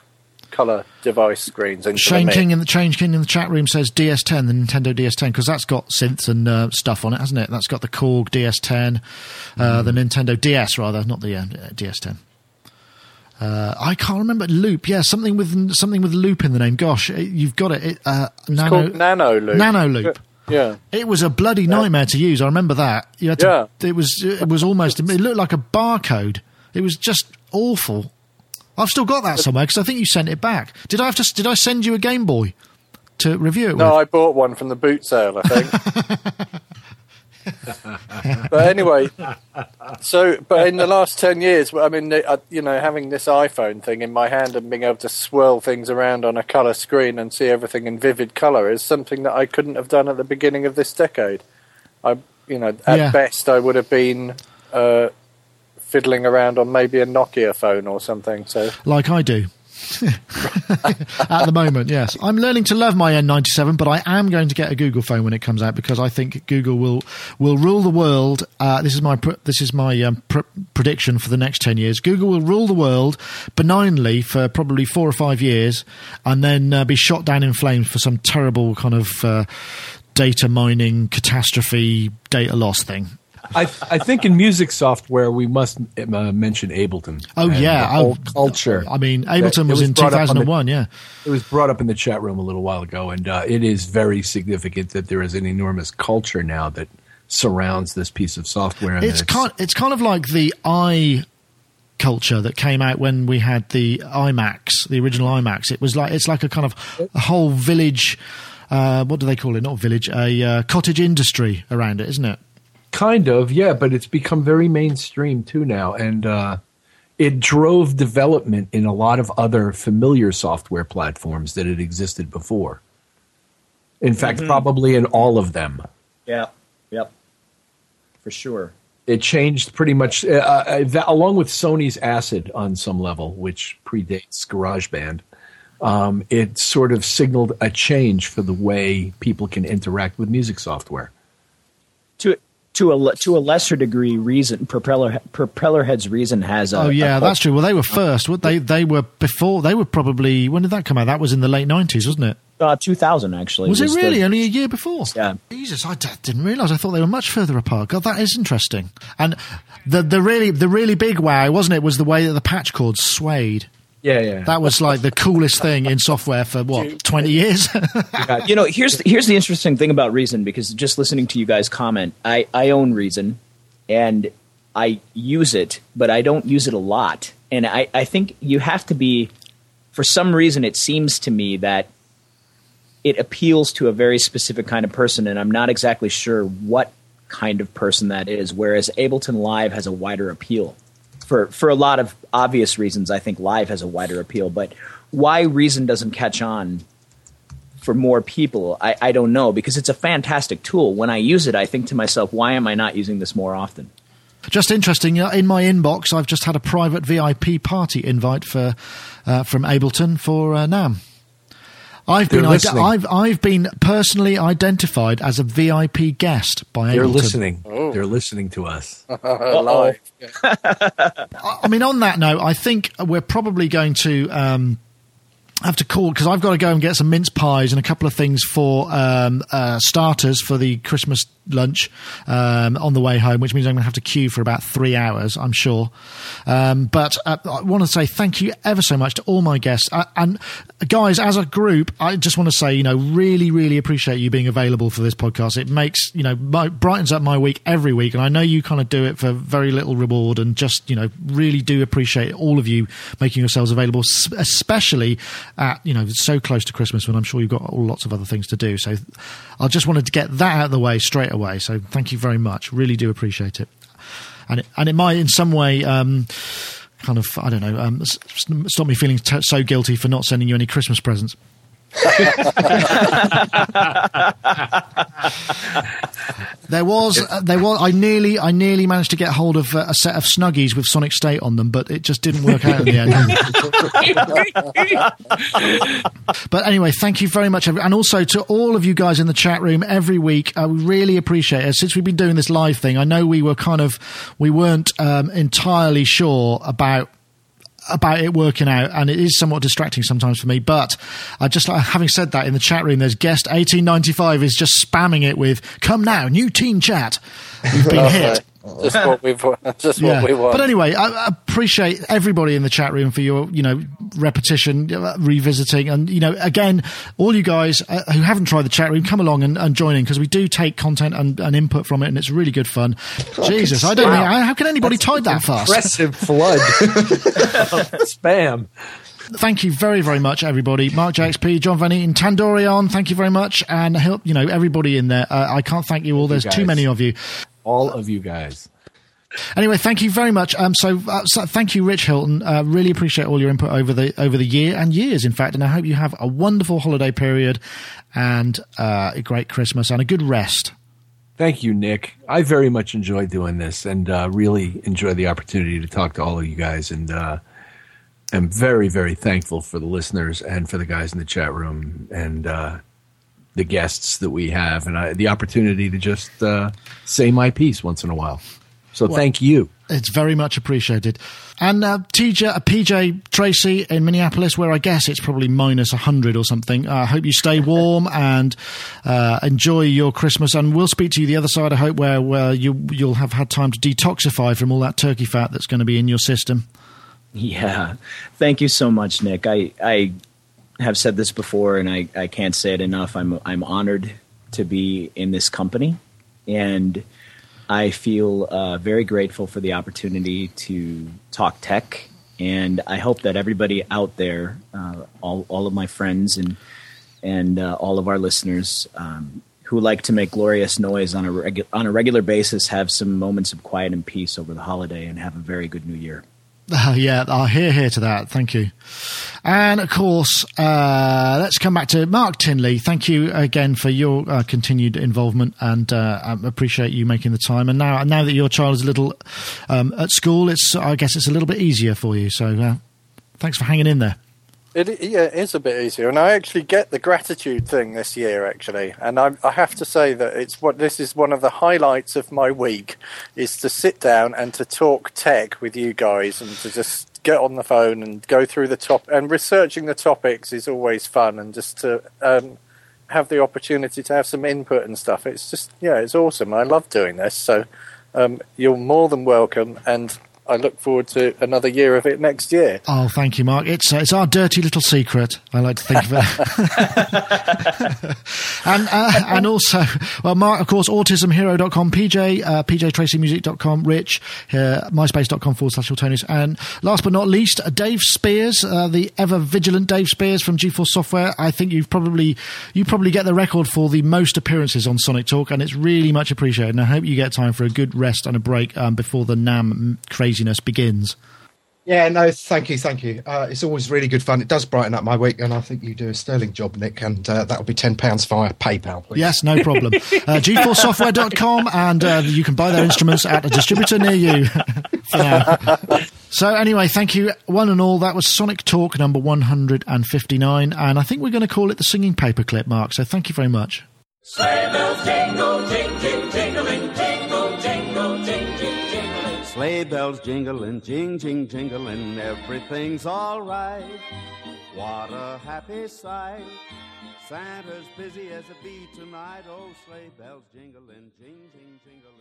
color device screens into Shane mix. King in the Shane King in the chat room says DS10, the Nintendo DS10, because that's got synths and uh, stuff on it, hasn't it? That's got the Korg DS10, uh, the Nintendo DS rather, not the uh, DS10. Uh, I can't remember loop. Yeah, something with something with loop in the name. Gosh, it, you've got it. it uh, It's nano called Nano Loop. Nano Loop. Yeah. It was a bloody nightmare to use. I remember that. You had to, It was it was almost. It looked like a barcode. It was just awful. I've still got that somewhere because I think you sent it back. Did I have to? Did I send you a Game Boy to review it No, with? I bought one from the boot sale, I think. [LAUGHS] but anyway, so but in the last ten years, I mean, uh, you know, having this iPhone thing in my hand and being able to swirl things around on a color screen and see everything in vivid color is something that I couldn't have done at the beginning of this decade. I, you know, at Yeah. best, I would have been uh, fiddling around on maybe a Nokia phone or something. So like I do. [LAUGHS] At the moment, yes. I'm learning to love my N97, but I am going to get a Google phone when it comes out because I think Google will will rule the world. Uh, this is my this is my um, pr- prediction for the next ten years. Google will rule the world benignly for probably four or five years, and then uh, be shot down in flames for some terrible kind of uh, data mining catastrophe, data loss thing. I, I think in music software we must uh, mention Ableton. Oh yeah, whole oh, culture. I mean, Ableton was, in brought up on 2001. yeah. It was brought up in the chat room a little while ago, and uh, it is very significant that there is an enormous culture now that surrounds this piece of software. And it's it's- kind it's kind of like the i culture that came out when we had the iMacs the original imax it was like it's like a kind of a whole village uh, what do they call it not village a uh, cottage industry around it isn't it Kind of, yeah, but it's become very mainstream too now, and uh, it drove development in a lot of other familiar software platforms that had existed before. In fact, probably in all of them. Yeah. Yep. for sure. It changed pretty much, uh, uh, that, along with Sony's Acid on some level, which predates GarageBand. Um, it sort of signaled a change for the way people can interact with music software. To to a to a lesser degree, Reason Propeller propeller heads Reason has. A, oh yeah, that's true. Well, they were first. What they they were before. They were probably when did that come out? That was in the late nineties, wasn't it? Uh, 2000 actually. Was, it really the- only a year before? Yeah. Jesus, I d- didn't realise. I thought they were much further apart. God, that is interesting. And the the really the really big wow, wasn't it? Was the way that the patch cords swayed. Yeah, yeah. That was like the coolest thing in software for what twenty years. [LAUGHS] you know, here's the, here's the interesting thing about Reason because just listening to you guys comment, I I own Reason, and I use it, but I don't use it a lot, and I I think you have to be, for some reason, it seems to me that it appeals to a very specific kind of person, and I'm not exactly sure what kind of person that is. Whereas Ableton Live has a wider appeal for for a lot of obvious reasons. I think Live has a wider appeal, but why Reason doesn't catch on for more people, I, I don't know because it's a fantastic tool. When I use it, I think to myself, why am I not using this more often? just interesting. In my inbox, I've just had a private VIP party invite for uh, from Ableton for uh, NAMM. I've They're been ide- listening. I've I've been personally identified as a VIP guest by They're Ableton. listening. Oh. They're listening to us. [LAUGHS] live. I mean, on that note, I think we're probably going to um, have to call because I've got to go and get some mince pies and a couple of things for um, uh, starters for the Christmas lunch um, on the way home, which means I'm going to have to queue for about three hours, I'm sure. Um, but uh, I want to say thank you ever so much to all my guests. Uh, and guys, as a group, I just want to say, you know, really, really appreciate you being available for this podcast. It makes, you know, my, brightens up my week every week. And I know you kind of do it for very little reward and just, you know, really do appreciate all of you making yourselves available, especially at, you know, so close to Christmas when I'm sure you've got lots of other things to do. So I just wanted to get that out of the way straight away. So thank you very much. Really do appreciate it. And it, and it might in some way, um, kind of, I don't know, um, stop me feeling t- so guilty for not sending you any Christmas presents. [LAUGHS] there was, uh, there was. I nearly, I nearly managed to get hold of uh, a set of Snuggies with Sonic State on them, but it just didn't work out in the end. [LAUGHS] But anyway, thank you very much, and also to all of you guys in the chat room every week. Uh, we really appreciate it. Since we've been doing this live thing, I know we were kind of we weren't um, entirely sure about about it working out, and it is somewhat distracting sometimes for me. But I just like having said that in the chat room, there's guest eighteen ninety five is just spamming it with "Come now, new teen chat." We've been hit. Just what we've [LAUGHS] just what we want. But anyway, I, I appreciate everybody in the chat room for your, you know, repetition, uh, revisiting, and you know, again, all you guys uh, who haven't tried the chat room, come along and, and join in because we do take content and, and input from it, and it's really good fun. Jesus, I don't know how, how can anybody type that fast? Impressive [LAUGHS] flood [LAUGHS] spam. Thank you very, very much, everybody. Mark JXP, John Van Eaton, Tandorion, thank you very much, and help, you know, everybody in there. Uh, I can't thank you all. There's too many of you. All of you guys. Anyway, thank you very much. Um, so, uh, so thank you, Rich Hilton. Uh, really appreciate all your input over the over the year and years, in fact. And I hope you have a wonderful holiday period and uh, a great Christmas and a good rest. Thank you, Nick. I very much enjoy doing this and uh, really enjoy the opportunity to talk to all of you guys. And uh, am very, very thankful for the listeners and for the guys in the chat room and uh, the guests that we have and I, the opportunity to just uh, say my piece once in a while. So thank you. It's very much appreciated. And uh, TJ, uh, PJ Tracy in Minneapolis, where I guess it's probably minus 100 or something. I uh, hope you stay warm [LAUGHS] and uh, enjoy your Christmas. And we'll speak to you the other side, I hope, where, where you, you'll have had time to detoxify from all that turkey fat that's going to be in your system. Yeah. Thank you so much, Nick. I, I have said this before and I, I can't say it enough. I'm, I'm honored to be in this company and I feel uh, very grateful for the opportunity to talk tech. And I hope that everybody out there, uh, all, all of my friends and, and uh, all of our listeners um, who like to make glorious noise on a, regu- on a regular basis have some moments of quiet and peace over the holiday and have a very good new year. Uh, [LAUGHS] yeah, I'll hear here to that. Thank you. And of course, uh, let's come back to Mark Tinley. Thank you again for your uh, continued involvement, and uh, I appreciate you making the time. And now, now that your child is a little um, at school, it's I guess it's a little bit easier for you. So, uh, thanks for hanging in there. It, yeah, it is a bit easier, and I actually get the gratitude thing this year, actually. And I, I have to say that it's what this is one of the highlights of my week is to sit down and to talk tech with you guys, and to just get on the phone and go through the top. And researching the topics is always fun, and just to um, have the opportunity to have some input and stuff. It's just yeah, it's awesome. I love doing this. So um, you're more than welcome, and I look forward to another year of it next year. Oh, thank you, Mark. It's uh, it's our dirty little secret. I like to think of it. [LAUGHS] and uh, and also, well, Mark, of course, autismhero.com, PJ, uh, pjtracymusic.com, Rich, uh, myspace.com forward slash Autonius. And last but not least, Dave Spiers, uh, the ever vigilant Dave Spiers from GForce Software. I think you've probably you probably get the record for the most appearances on Sonic Talk, and it's really much appreciated. And I hope you get time for a good rest and a break um, before the NAMM craziness begins. Yeah, no, thank you, thank you. Uh, it's always really good fun. It does brighten up my week, and I think you do a sterling job, Nick, and uh, that'll be £10 via PayPal. Please. Yes, no problem. uh, GForceSoftware.com, and uh, you can buy their instruments at a distributor near you. [LAUGHS] So, anyway, thank you, one and all. That was Sonic Talk number 159, and I think we're going to call it the singing paperclip, Mark. So, thank you very much. Sleigh bells jingle, jing, Sleigh bells jingling, jing, jing, jingling, everything's all right. What a happy sight. Santa's busy as a bee tonight. Oh, sleigh bells jingling, jing, jing, jingling.